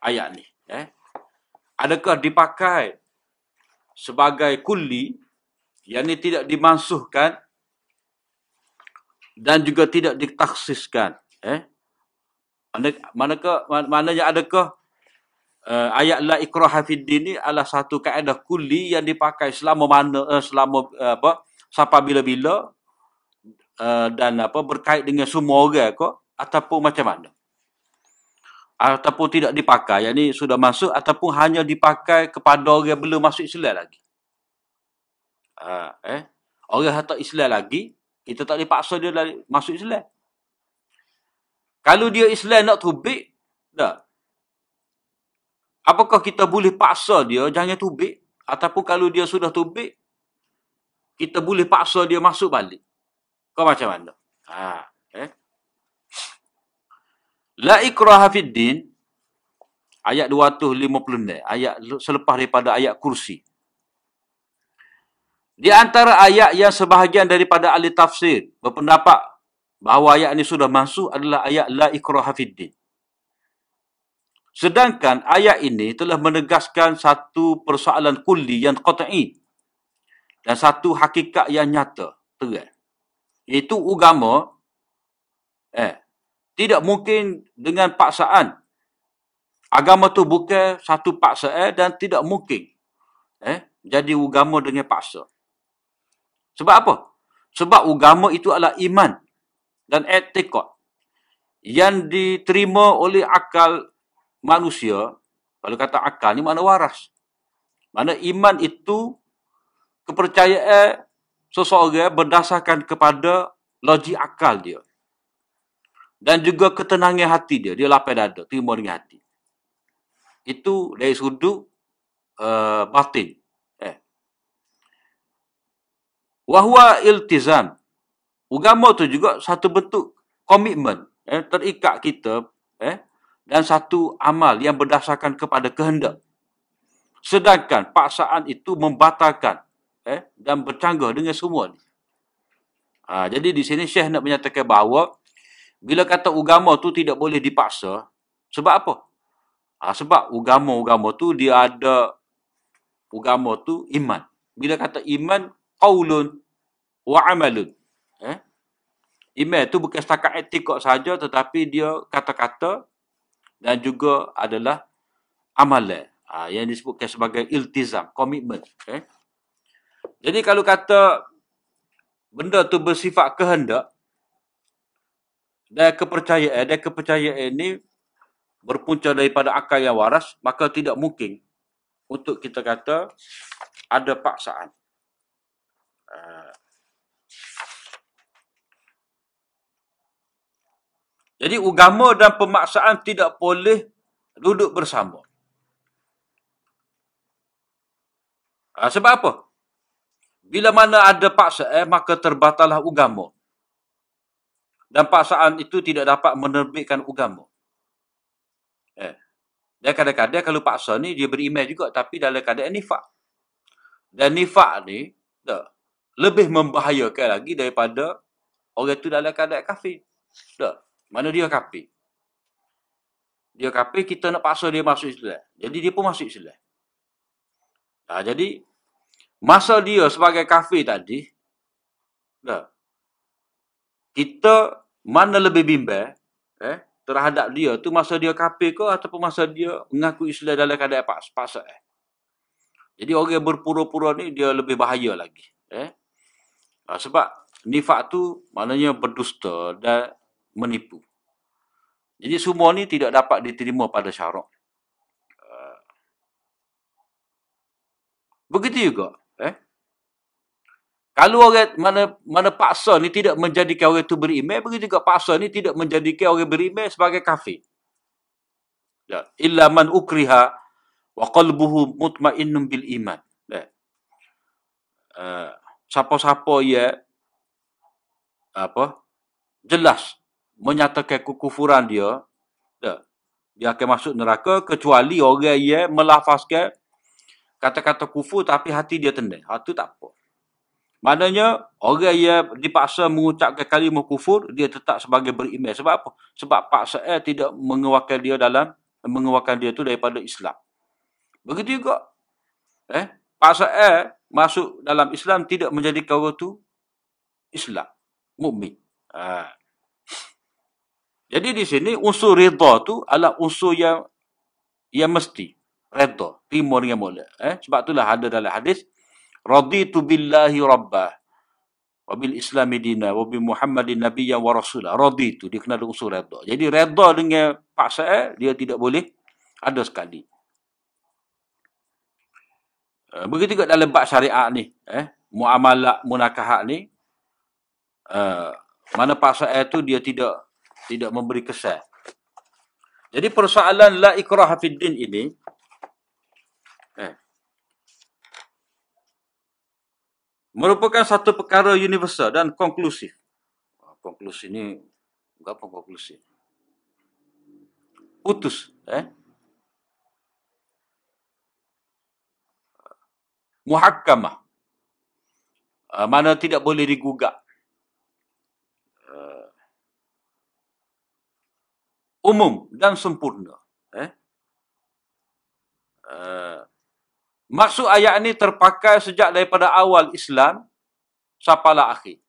Ayat ni eh. Adakah dipakai sebagai kulli yang ni tidak dimansuhkan dan juga tidak ditaksiskan eh? Mana, manakah maknanya adakah uh, ayat la ikraha fid din ni adalah satu kaedah kulli yang dipakai selama mana uh, selama uh, apa sampai bila-bila uh, dan apa berkait dengan semua orang ke ataupun macam mana? Ataupun tidak dipakai yang ni sudah masuk ataupun hanya dipakai kepada orang yang belum masuk Islam lagi. Uh, eh? Orang yang tak Islam lagi kita tak dipaksa dia masuk Islam kalau dia Islam nak tubik dah Apakah kita boleh paksa dia jangan tubik? Ataupun kalau dia sudah tubik, kita boleh paksa dia masuk balik? Kau macam mana? Ha, eh? La ikraha fid din ayat 256 ayat selepas daripada ayat kursi. Di antara ayat yang sebahagian daripada ahli tafsir berpendapat bahawa ayat ini sudah masuk adalah ayat la ikraha fid din. Sedangkan ayat ini telah menegaskan satu persoalan kulli yang qat'i dan satu hakikat yang nyata, terang. Itu agama eh tidak mungkin dengan paksaan. Agama tu bukan satu paksaan dan tidak mungkin eh jadi agama dengan paksa. Sebab apa? Sebab agama itu adalah iman dan etikot yang diterima oleh akal manusia, kalau kata akal ni mana waras. Mana iman itu kepercayaan seseorang berdasarkan kepada logik akal dia. Dan juga ketenangan hati dia. Dia lapar dada, terima dengan hati. Itu dari sudut uh, batin. Eh. Wahwa iltizam. Ugama tu juga satu bentuk komitmen. Eh, terikat kita eh, dan satu amal yang berdasarkan kepada kehendak. Sedangkan paksaan itu membatalkan eh, dan bercanggah dengan semua ni. Ha, jadi di sini Syekh nak menyatakan bahawa bila kata agama tu tidak boleh dipaksa, sebab apa? Ha, sebab agama-agama tu dia ada agama tu iman. Bila kata iman, qaulun wa amalun. Eh? Iman tu bukan setakat etik saja tetapi dia kata-kata dan juga adalah amalan ha, yang disebutkan sebagai iltizam, komitmen. Okay? Jadi kalau kata benda tu bersifat kehendak, dan kepercayaan dan kepercayaan ini berpunca daripada akal yang waras maka tidak mungkin untuk kita kata ada paksaan. Uh, jadi agama dan pemaksaan tidak boleh duduk bersama. Uh, sebab apa? Bila mana ada paksaan maka terbatallah agama dan paksaan itu tidak dapat menerbitkan agama. Eh. Dan kadang-kadang kalau paksa ni dia beriman juga tapi dalam keadaan nifak. Dan nifak ni tak, lebih membahayakan lagi daripada orang itu dalam keadaan kafir. Tak. Mana dia kafir? Dia kafir, kita nak paksa dia masuk Islam. Jadi dia pun masuk Islam. Nah, jadi, masa dia sebagai kafir tadi, tak, kita mana lebih bimbang eh, terhadap dia tu masa dia kafir ke ataupun masa dia mengaku Islam dalam keadaan pas pasal eh. Jadi orang berpura-pura ni dia lebih bahaya lagi. Eh? Ha, sebab nifak tu maknanya berdusta dan menipu. Jadi semua ni tidak dapat diterima pada syarak. Uh, begitu juga. Eh? Kalau orang mana mana paksa ni tidak menjadikan orang itu beriman, begitu juga paksa ni tidak menjadikan orang beriman sebagai kafir. Ya, illa man ukriha wa qalbuhu mutmainnun bil iman. Ya. Uh, siapa-siapa ya apa jelas menyatakan kekufuran dia ya, dia akan masuk neraka kecuali orang yang melafazkan kata-kata kufur tapi hati dia tendang. Ha tu tak apa. Maknanya orang yang dipaksa mengucapkan kalimah kufur dia tetap sebagai beriman. Sebab apa? Sebab paksa eh tidak mengeluarkan dia dalam mengeluarkan dia tu daripada Islam. Begitu juga eh paksa eh masuk dalam Islam tidak menjadikan orang tu Islam, mukmin. Ha. Jadi di sini unsur redha tu adalah unsur yang yang mesti redha, terima dengan mulia. Eh sebab itulah ada dalam hadis raditu billahi rabbah wa bil islami dina wa bi muhammadin nabiyya wa rasula raditu dia kena ada unsur redha jadi redha dengan paksa eh, dia tidak boleh ada sekali uh, begitu juga dalam bab syariat ni eh muamalah munakahat ni uh, mana paksa itu dia tidak tidak memberi kesan jadi persoalan la ikrah fid din ini eh merupakan satu perkara universal dan konklusif. Konklusi ini apa konklusi? Putus, eh? Muhakkamah. Uh, mana tidak boleh digugat. Uh, umum dan sempurna. Eh? Uh, Maksud ayat ini terpakai sejak daripada awal Islam sapalah akhir.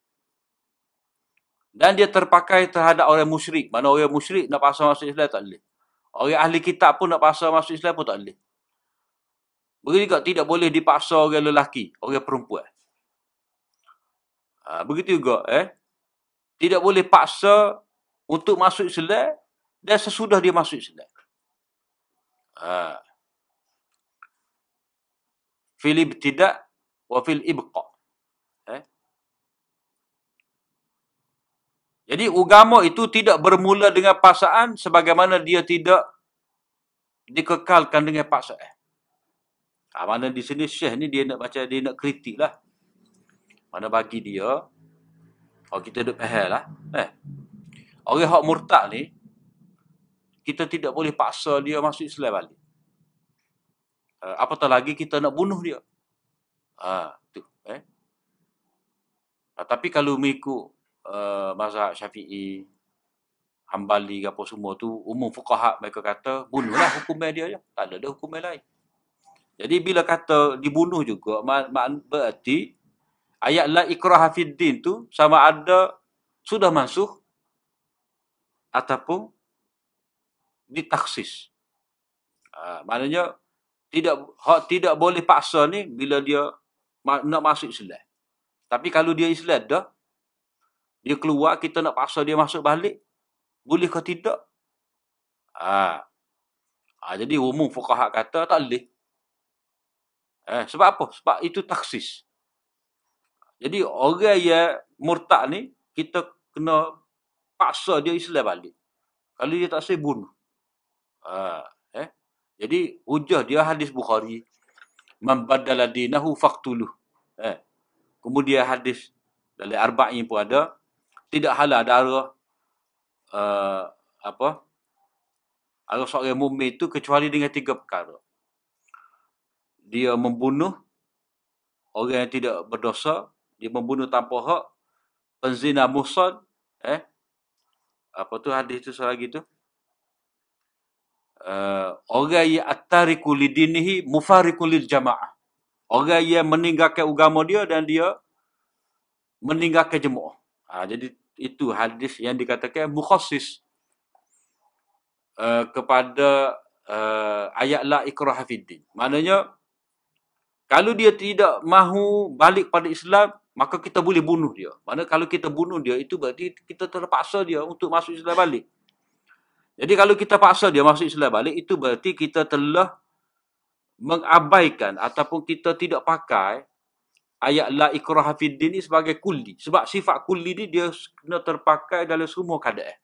Dan dia terpakai terhadap orang musyrik. Mana orang musyrik nak pasal masuk Islam tak boleh. Orang ahli kitab pun nak pasal masuk Islam pun tak boleh. Begitu juga tidak boleh dipaksa orang lelaki, orang perempuan. Ha, begitu juga eh. Tidak boleh paksa untuk masuk Islam dan sesudah dia masuk Islam. Ha fil ibtida wa fil ibqa. Eh? Jadi agama itu tidak bermula dengan paksaan sebagaimana dia tidak dikekalkan dengan paksaan. Ha, mana di sini Syekh ni dia nak baca, dia nak kritik lah. Mana bagi dia, oh kita duduk pahal lah. Eh. Orang hak murtad ni, kita tidak boleh paksa dia masuk Islam balik uh, apatah lagi kita nak bunuh dia. Ha, tu, eh. Uh, tapi kalau mengikut uh, mazhab Syafi'i, Hambali apa semua tu, umum fuqaha mereka kata bunuhlah hukum dia je. Tak ada dah hukum lain. Jadi bila kata dibunuh juga, berarti ayat la ikrah fiddin tu sama ada sudah masuk ataupun ditaksis. Uh, maknanya tidak hak tidak boleh paksa ni bila dia nak masuk Islam. Tapi kalau dia Islam dah dia keluar kita nak paksa dia masuk balik Boleh ke tidak? Ha. ha jadi umum fuqaha kata tak boleh. Eh, sebab apa? Sebab itu taksis. Jadi orang yang murtad ni, kita kena paksa dia Islam balik. Kalau dia tak saya bunuh. Ha, eh? Jadi hujah dia hadis Bukhari. Man badala dinahu faqtuluh. Eh? Kemudian hadis dalam arba'in pun ada. Tidak halal darah uh, apa? Arah seorang mukmin itu kecuali dengan tiga perkara. Dia membunuh orang yang tidak berdosa, dia membunuh tanpa hak, penzina musan, eh? Apa tu hadis tu lagi tu? Uh, orang yang attariku lidinihi mufariku lil jamaah. Orang yang meninggalkan agama dia dan dia meninggalkan jemaah. Ha, jadi itu hadis yang dikatakan mukhassis uh, kepada uh, ayat la ikrah fiddin. Maknanya kalau dia tidak mahu balik pada Islam, maka kita boleh bunuh dia. Mana kalau kita bunuh dia, itu berarti kita terpaksa dia untuk masuk Islam balik. Jadi kalau kita paksa dia masuk Islam balik, itu berarti kita telah mengabaikan ataupun kita tidak pakai ayat la ikrah fiddin ini sebagai kulli. Sebab sifat kulli ni dia kena terpakai dalam semua keadaan.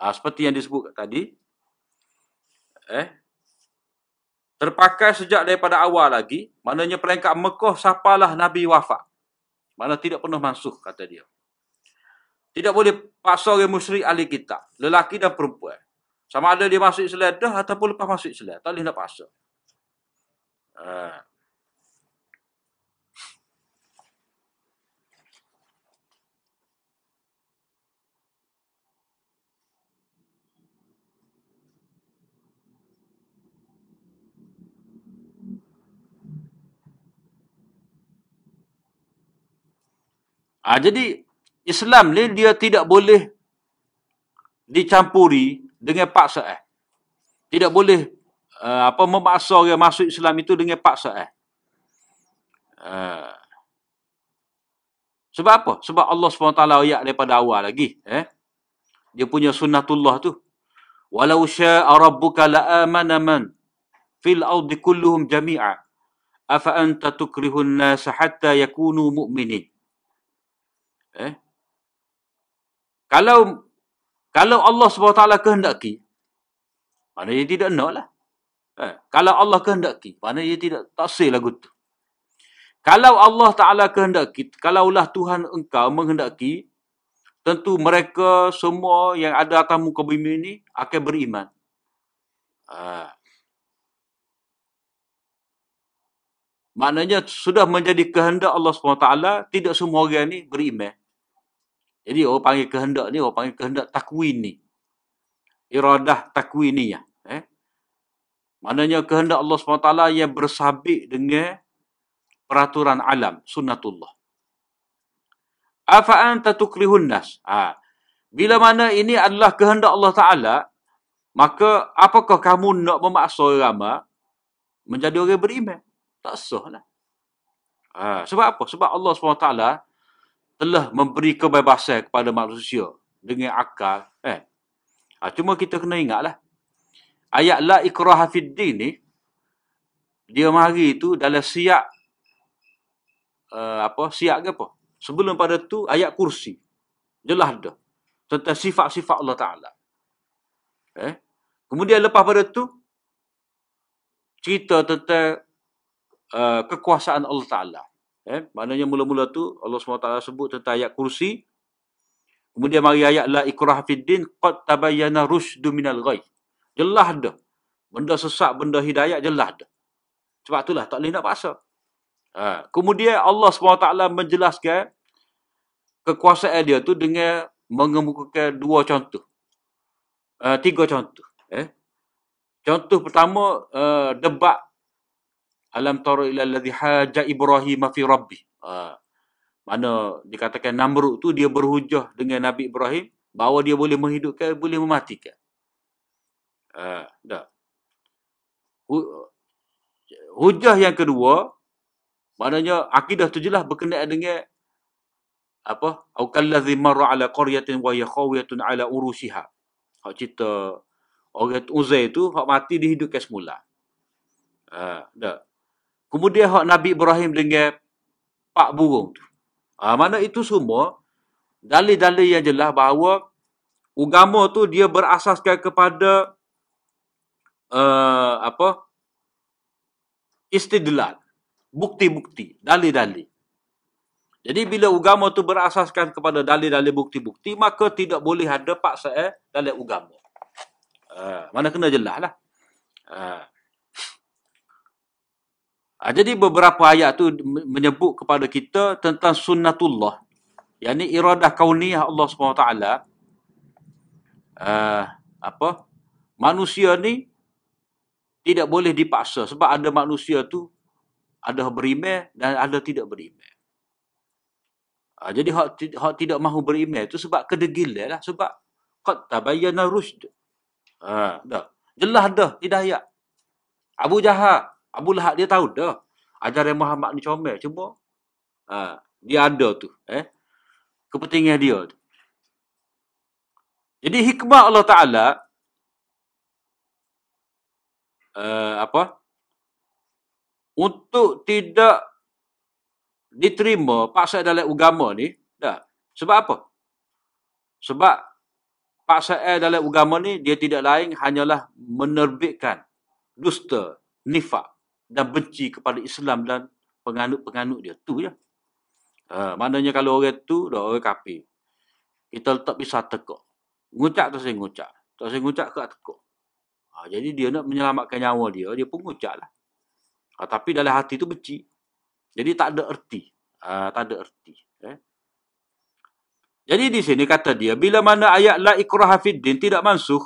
Ha, seperti yang disebut tadi. Eh, terpakai sejak daripada awal lagi. Maknanya peringkat Mekah sapalah Nabi wafat. Mana tidak pernah masuk kata dia. Tidak boleh paksa orang musyrik ahli kitab. Lelaki dan perempuan. Sama ada dia masuk Islam dah ataupun lepas masuk Islam. Tak boleh nak paksa. Ha. Ha, jadi Islam ni dia tidak boleh dicampuri dengan paksa eh. Tidak boleh uh, apa memaksa orang masuk Islam itu dengan paksa eh. Uh, sebab apa? Sebab Allah SWT ayat daripada awal lagi. Eh? Dia punya sunnatullah tu. Walau sya'a rabbuka la'amana man fil ardi kulluhum jami'a. Afa anta tukrihun nasa hatta yakunu mu'minin. Eh? Kalau kalau Allah SWT kehendaki, mana dia tidak nak lah. Eh, kalau Allah kehendaki, mana dia tidak tak say lagu tu. Kalau Allah Ta'ala kehendaki, kalaulah Tuhan engkau menghendaki, tentu mereka semua yang ada atas muka bumi ini akan beriman. Ha. Maknanya sudah menjadi kehendak Allah SWT, tidak semua orang ini beriman. Jadi orang panggil kehendak ni, orang panggil kehendak takwin ni. Iradah takwin ni ya. Eh? Maknanya kehendak Allah SWT yang bersabik dengan peraturan alam, sunnatullah. Afa anta tukrihun nas. Ha. Bila mana ini adalah kehendak Allah Ta'ala, maka apakah kamu nak memaksa orang menjadi orang beriman? Tak sah lah. Ha. Sebab apa? Sebab Allah SWT telah memberi kebebasan kepada manusia dengan akal. Eh. Ha, cuma kita kena ingatlah. Ayat la ikraha fid din ni, dia mari tu dalam siap, uh, apa, siap ke apa? Sebelum pada tu, ayat kursi. Jelas dah. Tentang sifat-sifat Allah Ta'ala. Eh. Kemudian lepas pada tu, cerita tentang uh, kekuasaan Allah Ta'ala. Eh, maknanya mula-mula tu Allah SWT sebut tentang ayat kursi. Kemudian mari ayat la ikrah fid din qad tabayyana rusydu minal ghai. Jelas dah. Benda sesat, benda hidayat jelas dah. Sebab itulah tak boleh nak paksa. Ha. Kemudian Allah SWT menjelaskan kekuasaan dia tu dengan mengemukakan dua contoh. Uh, tiga contoh. Eh. Contoh pertama, uh, debat alam tara ila allazi haja ibrahim fi rabbi ha. mana dikatakan namrud tu dia berhujah dengan nabi ibrahim bahawa dia boleh menghidupkan boleh mematikan ha dah hujah yang kedua maknanya akidah tu jelas berkenaan dengan apa au kallazi marra ala qaryatin wa hiya khawiyatun ala urushiha Hak cerita orang Uzair tu hak mati dihidupkan semula. Ha, dah. Kemudian hak Nabi Ibrahim dengan pak burung tu. Ha, mana itu semua? Dalil-dalil yang jelas bahawa agama tu dia berasaskan kepada uh, apa? Istidlal. Bukti-bukti dalil-dalil. Jadi bila agama tu berasaskan kepada dalil-dalil bukti-bukti maka tidak boleh ada paksa eh, dalam agama. Uh, mana kena jelas lah uh. Uh, jadi beberapa ayat tu menyebut kepada kita tentang sunnatullah yakni iradah kauniyah Allah SWT uh, apa manusia ni tidak boleh dipaksa sebab ada manusia tu ada beriman dan ada tidak beriman. Uh, jadi hak, hak tidak mahu beriman itu sebab kedegilan lah sebab qad tabayyana rusyd. Ha, dah. Jelas dah hidayah. Abu Jahal, Abu Lahab dia tahu dah. Ajaran Muhammad ni comel cuma ha, dia ada tu eh kepentingan dia tu. Jadi hikmah Allah Ta'ala uh, apa? Untuk tidak diterima paksa dalam agama ni, dah. Sebab apa? Sebab paksa dalam agama ni dia tidak lain hanyalah menerbitkan dusta, nifak dan benci kepada Islam dan penganut-penganut dia. Tu je. Uh, maknanya kalau orang tu dah orang kafir. Kita letak pisah tekuk. Ngucap tu saya ngucap. Tak saya ngucap ke tekuk. Ha, jadi dia nak menyelamatkan nyawa dia, dia pun ngucap lah. Ha, tapi dalam hati tu benci. Jadi tak ada erti. Ha, tak ada erti. Eh? Jadi di sini kata dia, bila mana ayat la ikrah fiddin tidak mansuh,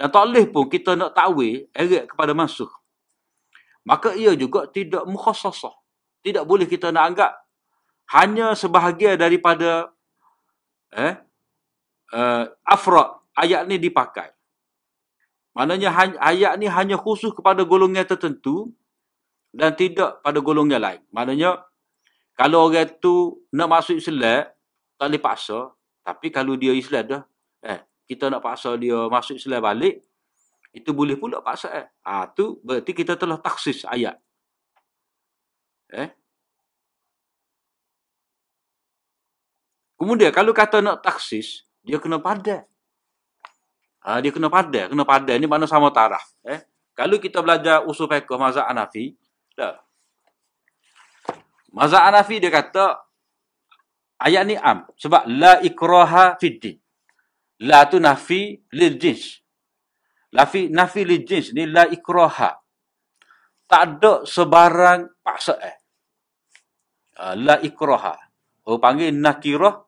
dan tak boleh pun kita nak takwil eret kepada mansuh. Maka ia juga tidak mukhasasah. Tidak boleh kita nak anggap hanya sebahagian daripada eh, uh, afrad ayat ni dipakai. Maknanya ayat ni hanya khusus kepada golongan tertentu dan tidak pada golongan lain. Maknanya kalau orang tu nak masuk Islam tak boleh paksa, tapi kalau dia Islam dah eh kita nak paksa dia masuk Islam balik itu boleh pula paksa eh. Ah ha, tu berarti kita telah taksis ayat. Eh? Kemudian kalau kata nak taksis, dia kena padat. Ha, dia kena padat. Kena padat. Ini mana sama tarah. Eh? Kalau kita belajar usul fiqh mazhab Hanafi, dah. Mazhab Hanafi dia kata ayat ni am sebab la ikraha fid La tu nafi lil jins. Lafi nafi lil jins ni la ikraha. Tak ada sebarang paksa eh. Uh, la ikraha. Oh panggil nakirah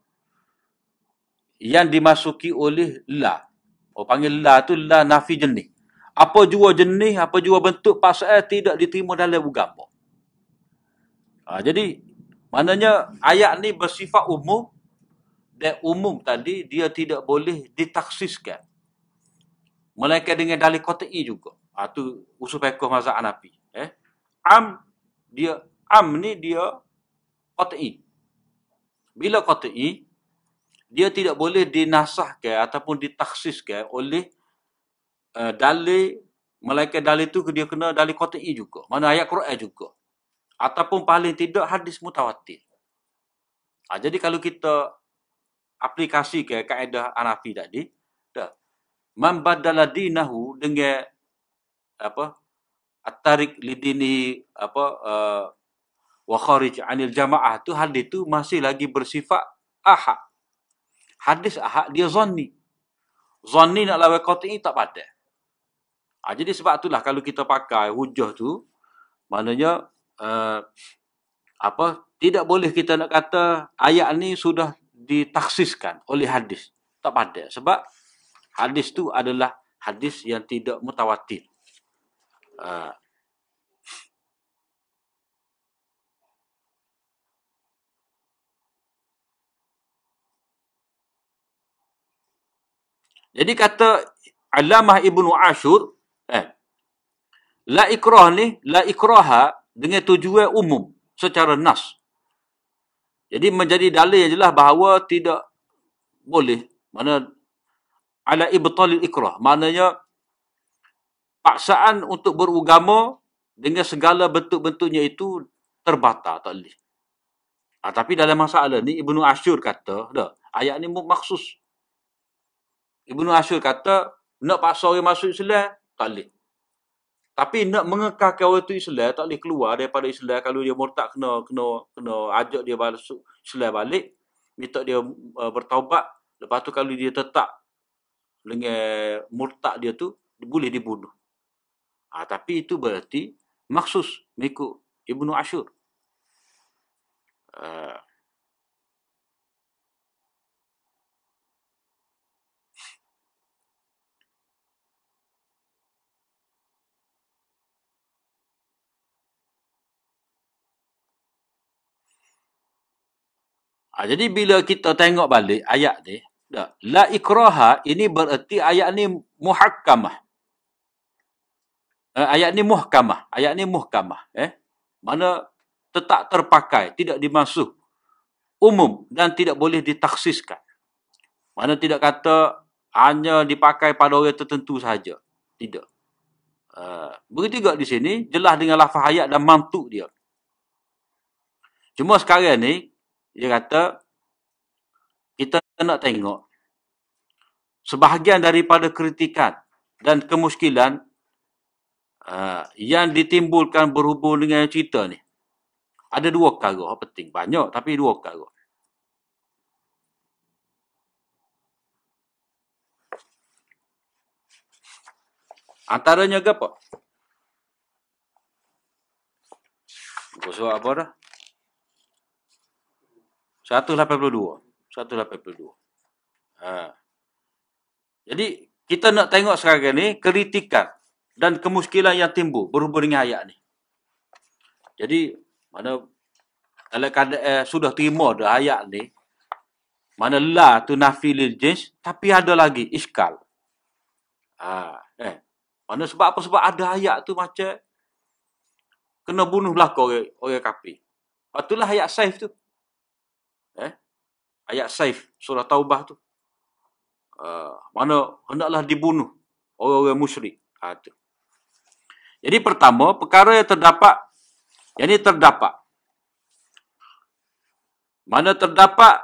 yang dimasuki oleh la. Oh panggil la tu la nafi jenis. Apa jua jenis, apa jua bentuk pasal tidak diterima dalam agama. Ha, jadi maknanya ayat ni bersifat umum dan umum tadi dia tidak boleh ditaksiskan. Melainkan dengan dalil kotai juga. Ha, tu usul fiqh mazhab Hanafi. Eh? Am dia am ni dia kotai. Bila kotai dia tidak boleh dinasahkan ataupun ditaksiskan oleh uh, dalil melainkan dalil itu dia kena dalil qat'i juga mana ayat Quran juga ataupun paling tidak hadis mutawatir ha, jadi kalau kita aplikasi ke kaedah Hanafi tadi man badala dinahu dengan apa at-tarik lidini apa uh, wa kharij anil jamaah tu hadis tu masih lagi bersifat ahad hadis ahad dia zanni. Zanni nak lawan qat'i tak pada. Ha, jadi sebab itulah kalau kita pakai hujah tu maknanya uh, apa tidak boleh kita nak kata ayat ni sudah ditaksiskan oleh hadis. Tak pada sebab hadis tu adalah hadis yang tidak mutawatir. Uh, Jadi kata Alamah Ibnu Ashur, eh, la ikrah ni, la ikraha dengan tujuan umum secara nas. Jadi menjadi dalil yang jelas bahawa tidak boleh. Mana ala ibtalil ikrah. Maknanya paksaan untuk beragama dengan segala bentuk-bentuknya itu terbatal tak boleh. Ha, tapi dalam masalah ni Ibnu Asyur kata, dah, ayat ni maksus. Ibnu Asyur kata, nak paksa orang masuk Islam, tak boleh. Tapi nak mengekalkan orang tu Islam, tak boleh keluar daripada Islam. Kalau dia murtad, kena kena kena ajak dia balik Islam balik. Minta dia uh, bertaubat. Lepas tu kalau dia tetap dengan murtad dia tu, boleh dibunuh. Ha, tapi itu berarti maksus mengikut Ibnu Ashur. Uh, Ha, jadi bila kita tengok balik ayat ni, la ikraha ini bererti ayat ni muhakkamah. Uh, ayat ni muhkamah. Ayat ni muhkamah. Eh? Mana tetap terpakai, tidak dimasuk umum dan tidak boleh ditaksiskan. Mana tidak kata hanya dipakai pada orang tertentu saja. Tidak. Uh, begitu juga di sini, jelas dengan lafaz ayat dan mantuk dia. Cuma sekarang ni, dia kata, kita nak tengok sebahagian daripada kritikan dan kemuskilan uh, yang ditimbulkan berhubung dengan cerita ni. Ada dua perkara penting. Banyak tapi dua perkara. Antaranya ke apa? Surat apa dah? 182. 182. Ha. Jadi, kita nak tengok sekarang ni kritikan dan kemuskilan yang timbul berhubung dengan ayat ni. Jadi, mana dalam keadaan eh, sudah terima dah ayat ni, mana la tu nafi lil jins, tapi ada lagi iskal. Ha, eh. Mana sebab apa? Sebab ada ayat tu macam kena bunuh belakang orang, orang kapi. Itulah ayat saif tu. Eh? Ayat saif, surah taubah tu. Uh, mana hendaklah dibunuh orang-orang musyrik. Ha, tu. Jadi pertama, perkara yang terdapat yang ini terdapat. Mana terdapat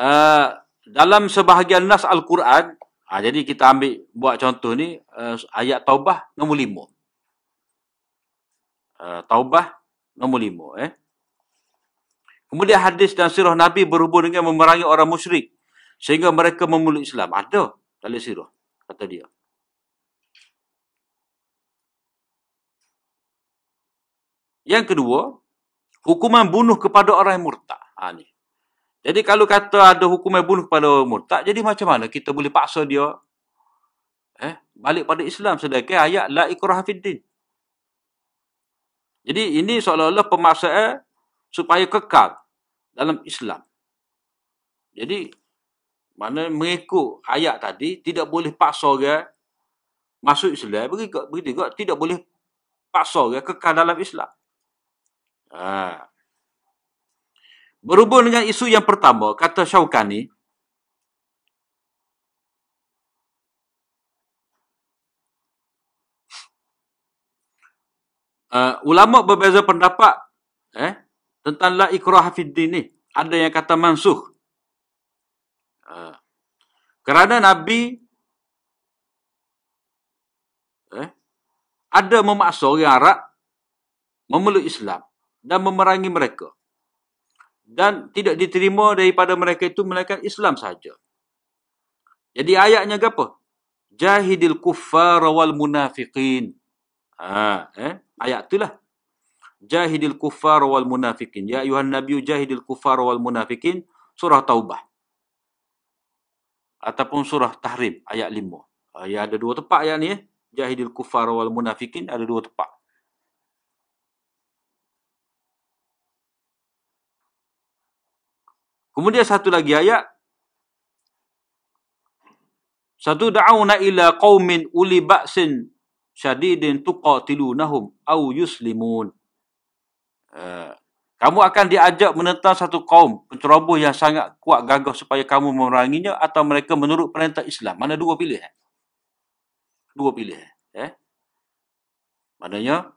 uh, dalam sebahagian nas Al-Quran. Ha, jadi kita ambil buat contoh ni uh, ayat Taubah nombor lima. Uh, Taubah nombor lima. Eh. Kemudian hadis dan sirah Nabi berhubung dengan memerangi orang musyrik. Sehingga mereka memeluk Islam. Ada dalam sirah. Kata dia. Yang kedua, hukuman bunuh kepada orang yang murtad. Ha, ni. Jadi kalau kata ada hukuman bunuh kepada orang murtad, jadi macam mana kita boleh paksa dia eh, balik pada Islam sedangkan ayat la ikrah fiddin. Jadi ini seolah-olah pemaksaan supaya kekal dalam Islam. Jadi mana mengikut ayat tadi tidak boleh paksa dia masuk Islam begitu juga tidak boleh paksa dia kekal dalam Islam. Ha. Berhubung dengan isu yang pertama, kata Syaukani, uh, ulama berbeza pendapat eh, tentang la ikrah fiddin ni. Ada yang kata mansuh. Uh, kerana Nabi eh, ada memaksa orang Arab memeluk Islam dan memerangi mereka. Dan tidak diterima daripada mereka itu melainkan Islam saja. Jadi ayatnya apa? Jahidil kuffar wal munafiqin. Ha, eh? Ayat itulah. Jahidil kuffar wal munafiqin. Ya ayuhan nabiyyu jahidil kuffar wal munafiqin. Surah Taubah. Ataupun surah Tahrim ayat 5. Ha, ya ada dua tempat ayat ni eh. Jahidil kuffar wal munafiqin ada dua tempat. Kemudian satu lagi ayat. Satu da'una ila qawmin uli ba'sin syadidin tuqatilunahum au yuslimun. Uh, Kamu akan diajak menentang satu kaum penceroboh yang sangat kuat gagah supaya kamu memeranginya atau mereka menurut perintah Islam. Mana dua pilihan? Dua pilihan. Eh? Maknanya,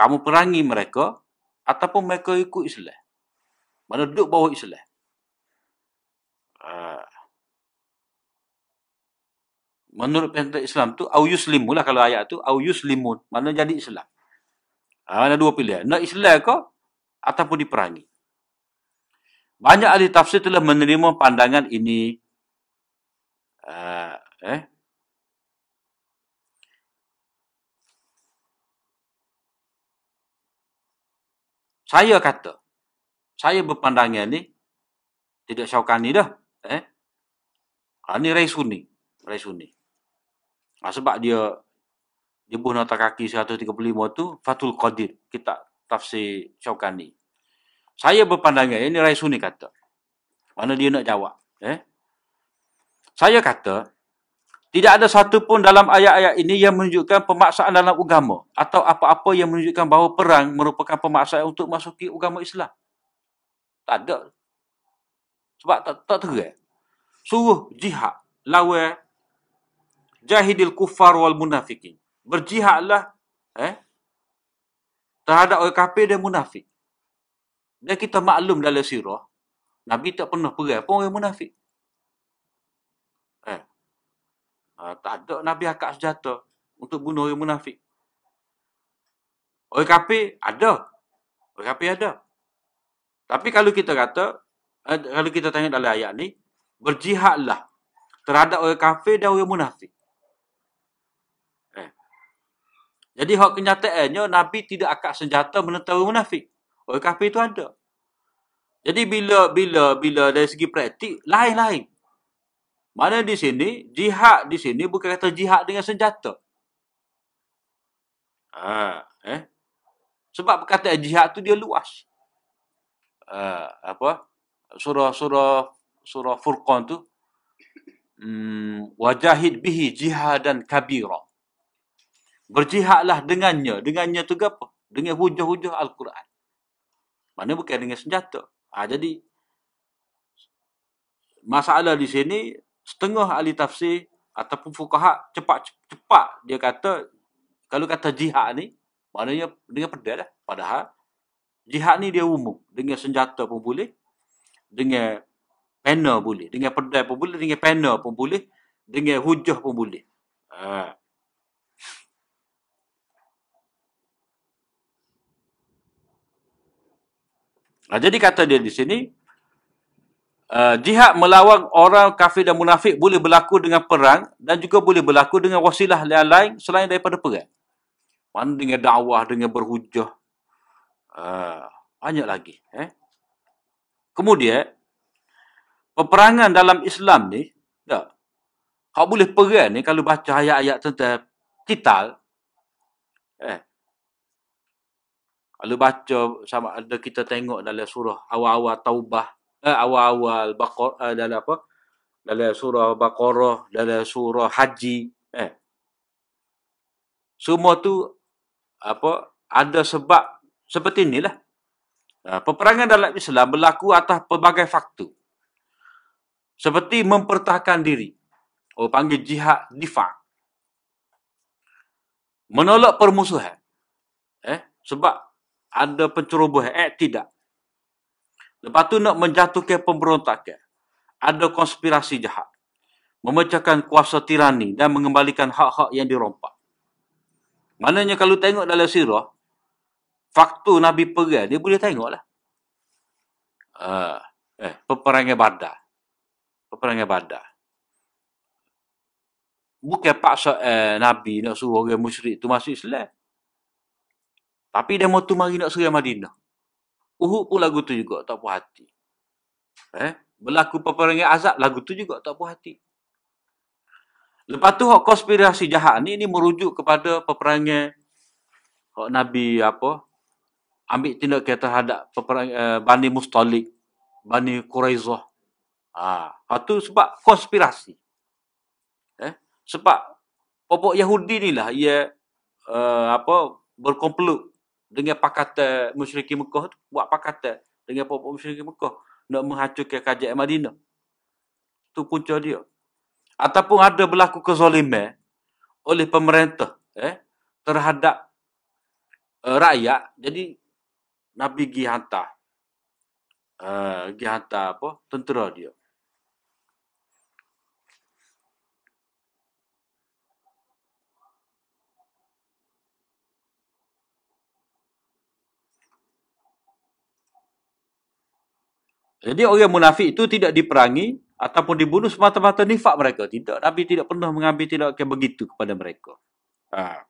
kamu perangi mereka ataupun mereka ikut Islam. Mana duduk bawah Islam. Uh, menurut perintah Islam tu au yuslimu lah kalau ayat tu au yuslimun mana jadi Islam ha, mana dua pilihan? Nak Islam ke ataupun diperangi? Banyak ahli tafsir telah menerima pandangan ini. Uh, eh? Saya kata saya berpandangan ni tidak syaukani dah eh? Ha, ni Rai Sunni Rai Sunni. Ha, sebab dia dia buh nota kaki 135 tu Fatul Qadir kita tafsir Syaukani. Saya berpandangan ini Rai Suni kata. Mana dia nak jawab? Eh? Saya kata tidak ada satu pun dalam ayat-ayat ini yang menunjukkan pemaksaan dalam agama atau apa-apa yang menunjukkan bahawa perang merupakan pemaksaan untuk masuki agama Islam. Tak ada. Sebab tak, tak terang. Suruh jihad, lawan jahidil kufar wal munafikin. Berjihadlah eh, terhadap orang kafir dan munafik. Dan kita maklum dalam sirah, Nabi tak pernah perang pun orang munafik. Eh, uh, tak ada Nabi akak senjata untuk bunuh orang munafik. Orang kafir ada. Orang kafir ada. Tapi kalau kita kata, uh, kalau kita tanya dalam ayat ni, berjihadlah terhadap orang kafir dan orang munafik. Jadi hak kenyataannya Nabi tidak akan senjata menentang munafik. Orang kafir itu ada. Jadi bila bila bila dari segi praktik lain-lain. Mana di sini jihad di sini bukan kata jihad dengan senjata. Ha, eh? Sebab perkataan jihad tu dia luas. Uh, apa? Surah-surah surah Furqan tu hmm, wajahid bihi jihadan kabira. Berjihadlah dengannya. Dengannya tu apa? Dengan hujah-hujah Al-Quran. Mana bukan dengan senjata. Ha, jadi, masalah di sini, setengah ahli tafsir ataupun fukahat cepat-cepat dia kata, kalau kata jihad ni, maknanya dengan pedal lah. Padahal, jihad ni dia umum. Dengan senjata pun boleh. Dengan panel boleh. Dengan pedal pun boleh. Dengan panel pun boleh. Dengan hujah pun boleh. Haa. Nah, jadi kata dia di sini, uh, jihad melawan orang kafir dan munafik boleh berlaku dengan perang dan juga boleh berlaku dengan wasilah yang lain selain daripada perang. Mana dengan dakwah, dengan berhujah. Uh, banyak lagi. Eh? Kemudian, peperangan dalam Islam ni, tak, kau boleh perang ni kalau baca ayat-ayat tentang kital, eh, kalau baca sama ada kita tengok dalam surah awal-awal taubah, eh, awal-awal baqarah eh, dalam apa? Dalam surah Baqarah, dalam surah Haji, eh. Semua tu apa? Ada sebab seperti inilah. Nah, peperangan dalam Islam berlaku atas pelbagai faktor. Seperti mempertahankan diri. Orang panggil jihad difa. Menolak permusuhan. Eh, sebab ada pencerobohan. Eh, tidak. Lepas tu nak menjatuhkan pemberontakan. Ada konspirasi jahat. Memecahkan kuasa tirani dan mengembalikan hak-hak yang dirompak. Maknanya kalau tengok dalam sirah, faktor Nabi perang, dia boleh tengoklah. Uh, eh, peperangan badar. Peperangan badar. Bukan paksa eh, Nabi nak suruh orang musyrik tu masuk Islam. Tapi dia mau tu mari nak serang Madinah. Uhud pun lagu tu juga tak puas hati. Eh? Berlaku peperangan azab lagu tu juga tak puas hati. Lepas tu hak konspirasi jahat ni ni merujuk kepada peperangan hak Nabi apa? Ambil tindakan terhadap peperangan uh, Bani Mustalik, Bani Quraizah. Ah, tu sebab konspirasi. Eh? Sebab popok Yahudi ni lah ia uh, apa berkomplot dengan pakatan musyrikin Mekah tu. Buat pakatan dengan pokok musyrikin Mekah. Nak menghancurkan kerajaan Madinah. Itu punca dia. Ataupun ada berlaku kezaliman oleh pemerintah eh, terhadap uh, rakyat. Jadi Nabi pergi hantar. Uh, pergi hantar apa? Tentera dia. Jadi orang munafik itu tidak diperangi ataupun dibunuh semata-mata nifak mereka. Tidak. Nabi tidak pernah mengambil tindakan begitu kepada mereka. Ha.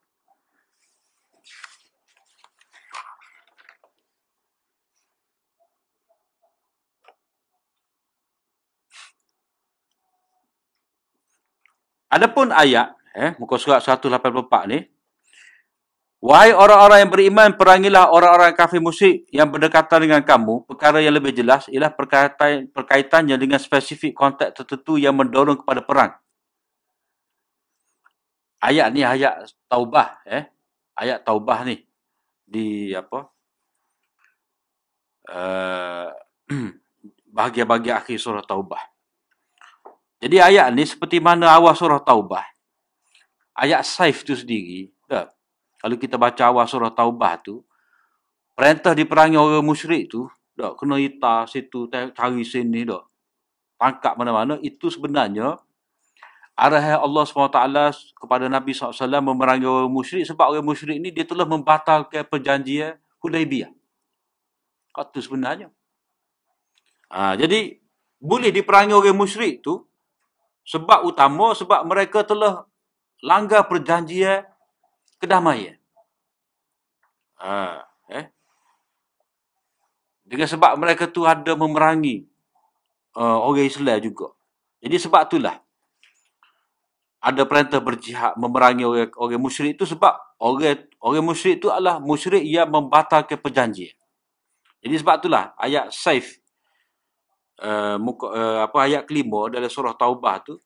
Adapun ayat, eh, muka surat 184 ni, Wahai orang-orang yang beriman, perangilah orang-orang kafir musyrik yang berdekatan dengan kamu. Perkara yang lebih jelas ialah perkaitan, perkaitannya dengan spesifik konteks tertentu yang mendorong kepada perang. Ayat ni ayat taubah. Eh? Ayat taubah ni. Di apa? Uh, bahagian-bahagian akhir surah taubah. Jadi ayat ni seperti mana awal surah taubah. Ayat saif tu sendiri. Tak? Kalau kita baca awal surah Taubah tu, perintah diperangi orang musyrik tu, dak kena ita situ cari sini dak. Tangkap mana-mana itu sebenarnya arahan Allah SWT kepada Nabi SAW memerangi orang musyrik sebab orang musyrik ni dia telah membatalkan perjanjian Hudaibiyah. Itu sebenarnya. Ha, jadi boleh diperangi orang musyrik tu sebab utama sebab mereka telah langgar perjanjian kedamaian. Ha, eh? Dengan sebab mereka tu ada memerangi uh, orang Islam juga. Jadi sebab itulah ada perintah berjihad memerangi orang, orang musyrik itu sebab orang orang musyrik itu adalah musyrik yang membatalkan perjanjian. Jadi sebab itulah ayat saif uh, muka, uh, apa ayat kelima dalam surah Taubah tu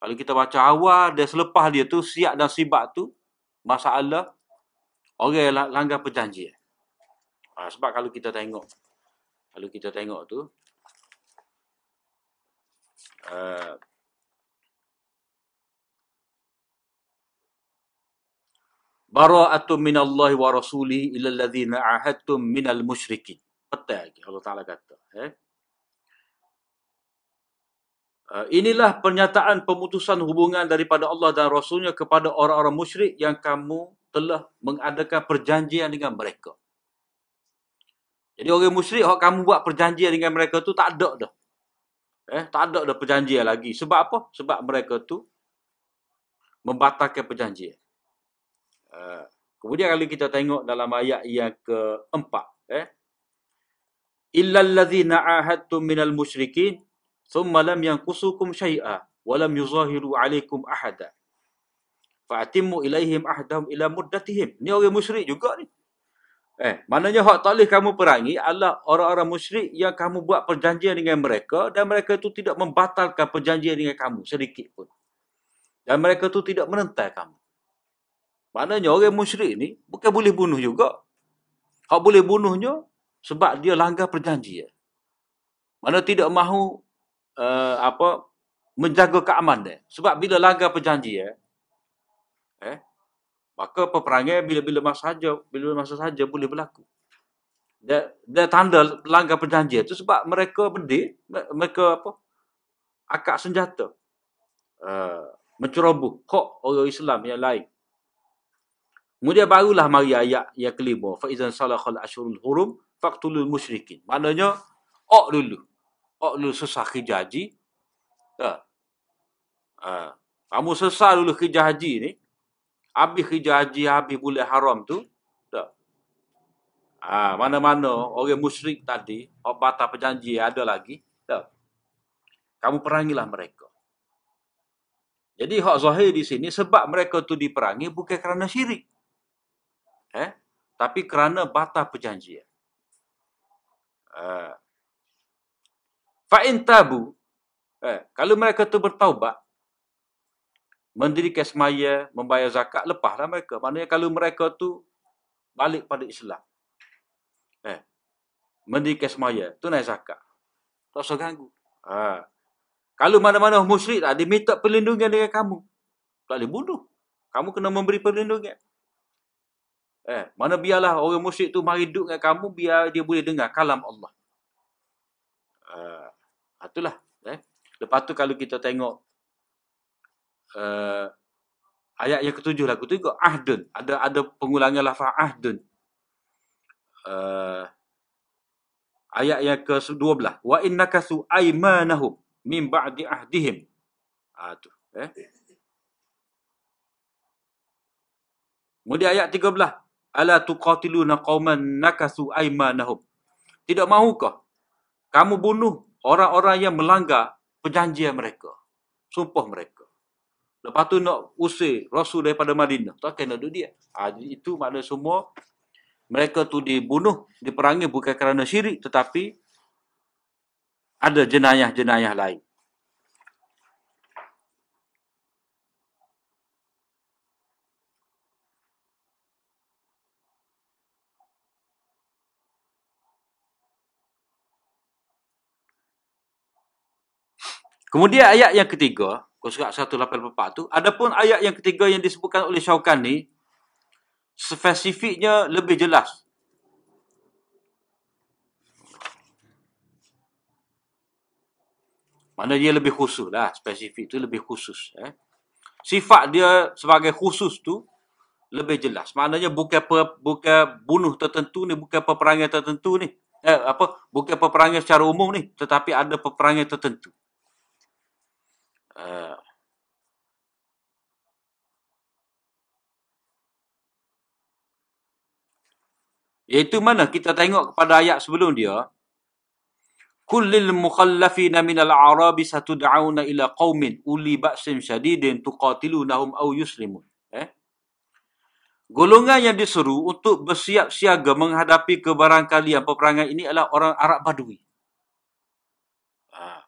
kalau kita baca awal dan selepas dia tu siap dan sibak tu masalah orang yang langgar perjanjian. Ha, sebab kalau kita tengok, kalau kita tengok tu, uh, Bara'atun minallahi wa rasulihi ila alladhina ahadtum minal musyrikin. Betul lagi Allah Ta'ala kata. Eh? Uh, inilah pernyataan pemutusan hubungan daripada Allah dan Rasulnya kepada orang-orang musyrik yang kamu telah mengadakan perjanjian dengan mereka. Jadi orang musyrik yang kamu buat perjanjian dengan mereka tu tak ada dah. Eh, tak ada dah perjanjian lagi. Sebab apa? Sebab mereka tu membatalkan perjanjian. Uh, kemudian kalau kita tengok dalam ayat yang keempat. Eh, Illa allazina ahadtum minal musyrikin thumma lam yanqusukum syai'a wa lam yuzahiru alaikum ahada. Fa'timmu ilaihim ahdahum ila muddatihim. Ni orang musyrik juga ni. Eh maknanya hak tak kamu perangi adalah orang-orang musyrik yang kamu buat perjanjian dengan mereka dan mereka itu tidak membatalkan perjanjian dengan kamu sedikit pun. Dan mereka itu tidak menentai kamu. Maknanya orang musyrik ni bukan boleh bunuh juga. Hak boleh bunuhnya sebab dia langgar perjanjian. Mana tidak mahu uh, apa menjaga keamanan dia. Sebab bila langgar perjanjian eh maka peperangan bila-bila masa saja, bila masa saja boleh berlaku. Dia, dia tanda langgar perjanjian itu sebab mereka berdek, mereka apa? akak senjata. Uh, menceroboh hak orang Islam yang lain. Kemudian barulah mari ayat yang kelima. Fa'izan salakhal ashurul hurum faqtulul musyrikin. Maknanya, ok dulu oh lu susah kerja haji. Tak. Ha. Kamu sesal dulu kerja haji ni. Habis kerja haji, habis bulan haram tu. Tak. Ha, mana-mana orang musyrik tadi, orang batal perjanji ada lagi. Tak. Kamu perangilah mereka. Jadi hak zahir di sini sebab mereka tu diperangi bukan kerana syirik. Eh? Tapi kerana batal perjanjian. Uh, Fa'in tabu. Eh, kalau mereka tu bertaubat, mendirikan semaya, membayar zakat, lepaslah mereka. Maknanya kalau mereka tu balik pada Islam. mendirikan semaya, tunai zakat. Tak usah ganggu. Ha. Kalau mana-mana musyrik tak, dia minta perlindungan dengan kamu. Tak boleh bunuh. Kamu kena memberi perlindungan. Eh, mana biarlah orang musyrik tu mari duduk dengan kamu, biar dia boleh dengar kalam Allah. Uh, itulah. Eh. Lepas tu kalau kita tengok uh, ayat yang ketujuh lagu tu juga ahdun. Ada ada pengulangan lafaz ahdun. Uh, ayat yang ke-12. Wa innakasu aymanahum min ba'di ahdihim. Ah tu, eh. Kemudian ayat 13. Ala tuqatiluna qauman nakasu aymanahum. Tidak mahukah kamu bunuh orang-orang yang melanggar perjanjian mereka, sumpah mereka. Lepas tu nak usir Rasul daripada Madinah. Tak kena duduk dia. Ha, itu makna semua mereka tu dibunuh, diperangi bukan kerana syirik tetapi ada jenayah-jenayah lain. Kemudian ayat yang ketiga, surat 184 tu, adapun ayat yang ketiga yang disebutkan oleh Syaukan ni, spesifiknya lebih jelas. Mana dia lebih khusus lah, spesifik tu lebih khusus. Eh. Sifat dia sebagai khusus tu, lebih jelas. Maknanya bukan per, bukan bunuh tertentu ni, bukan peperangan tertentu ni. Eh, apa? Bukan peperangan secara umum ni, tetapi ada peperangan tertentu. Uh, Iaitu mana kita tengok kepada ayat sebelum dia. Kullil mukhallafina minal arabi satud'auna ila qawmin uli ba'sim syadidin tuqatilunahum au yuslimun. Eh? Golongan yang diseru untuk bersiap siaga menghadapi kebarangkalian peperangan ini adalah orang Arab Badui. Ha.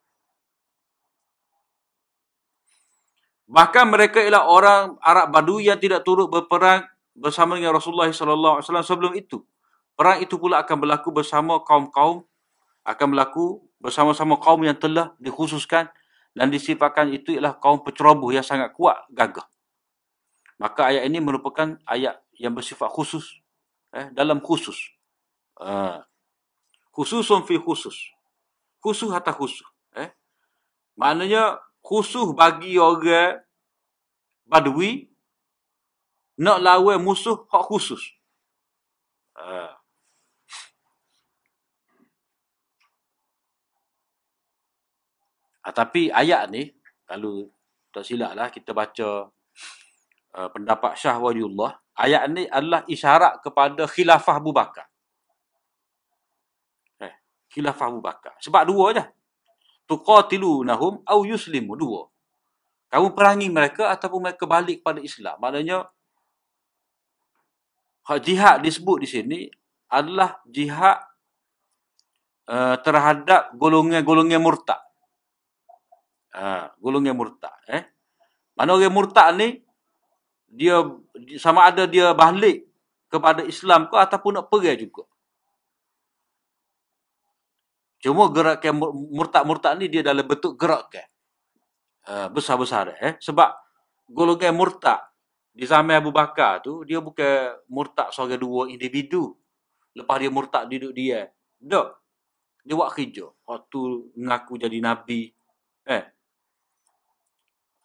Bahkan mereka ialah orang Arab Badui yang tidak turut berperang bersama dengan Rasulullah SAW sebelum itu. Perang itu pula akan berlaku bersama kaum-kaum, akan berlaku bersama-sama kaum yang telah dikhususkan dan disifatkan itu ialah kaum penceroboh yang sangat kuat, gagah. Maka ayat ini merupakan ayat yang bersifat khusus. Eh, dalam khusus. Uh, khususun fi khusus. Khusus atau khusus. Eh. Maknanya khusus bagi orang badui nak lawan musuh hak khusus. Uh. Ha, tapi ayat ni, kalau tak silap lah kita baca uh, pendapat Syah Waliullah, ayat ni adalah isyarat kepada khilafah Abu Bakar. Eh, khilafah Abu Bakar. Sebab dua je. Tuqatilunahum au yuslimu. Dua. Kamu perangi mereka ataupun mereka balik kepada Islam. Maknanya, jihad disebut di sini adalah jihad uh, terhadap golongan-golongan murtad. Ha, golongan murtad. Eh? Mana orang murtad ni, dia sama ada dia balik kepada Islam ke ataupun nak pergi juga. Cuma gerakan murtad-murtad ni dia dalam bentuk gerakan. Uh, besar-besar. Eh? Sebab golongan murtad di zaman Abu Bakar tu, dia bukan murtad seorang dua individu. Lepas dia murtad duduk dia. Tak. Dia buat kerja. Waktu ngaku jadi Nabi. Eh,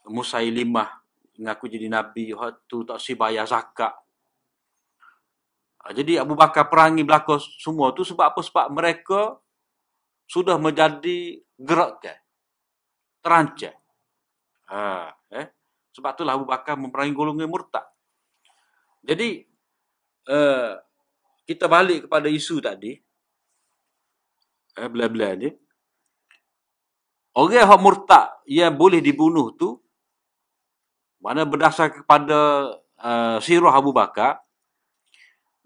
Musailimah mengaku jadi Nabi. Waktu tak si bayar zakat. Ha, jadi Abu Bakar perangi belakang semua tu sebab apa? Sebab mereka sudah menjadi gerakkan. Terancam. Ha, eh? Sebab itulah Abu Bakar memerangi golongan murtad. Jadi, uh, kita balik kepada isu tadi. Eh, bila-bila ni. Orang yang murtad yang boleh dibunuh tu, mana berdasar kepada uh, sirah Abu Bakar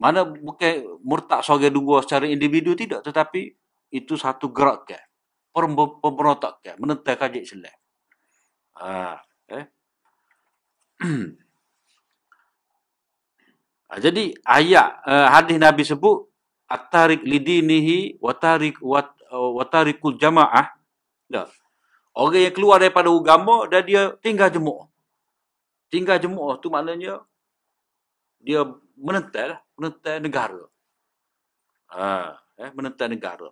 mana bukan murtad seorang dua secara individu tidak tetapi itu satu gerakan pemberontakan menentang kajik Islam. Ha, eh. ha, jadi ayat uh, hadis Nabi sebut at-tarik lidinihi wa tarik wa, wa tarikul jamaah. Dah. Orang yang keluar daripada agama dan dia tinggal jemaah. Tinggal jemaah tu maknanya dia menentai lah, menentai negara. Ha, eh, menentai negara.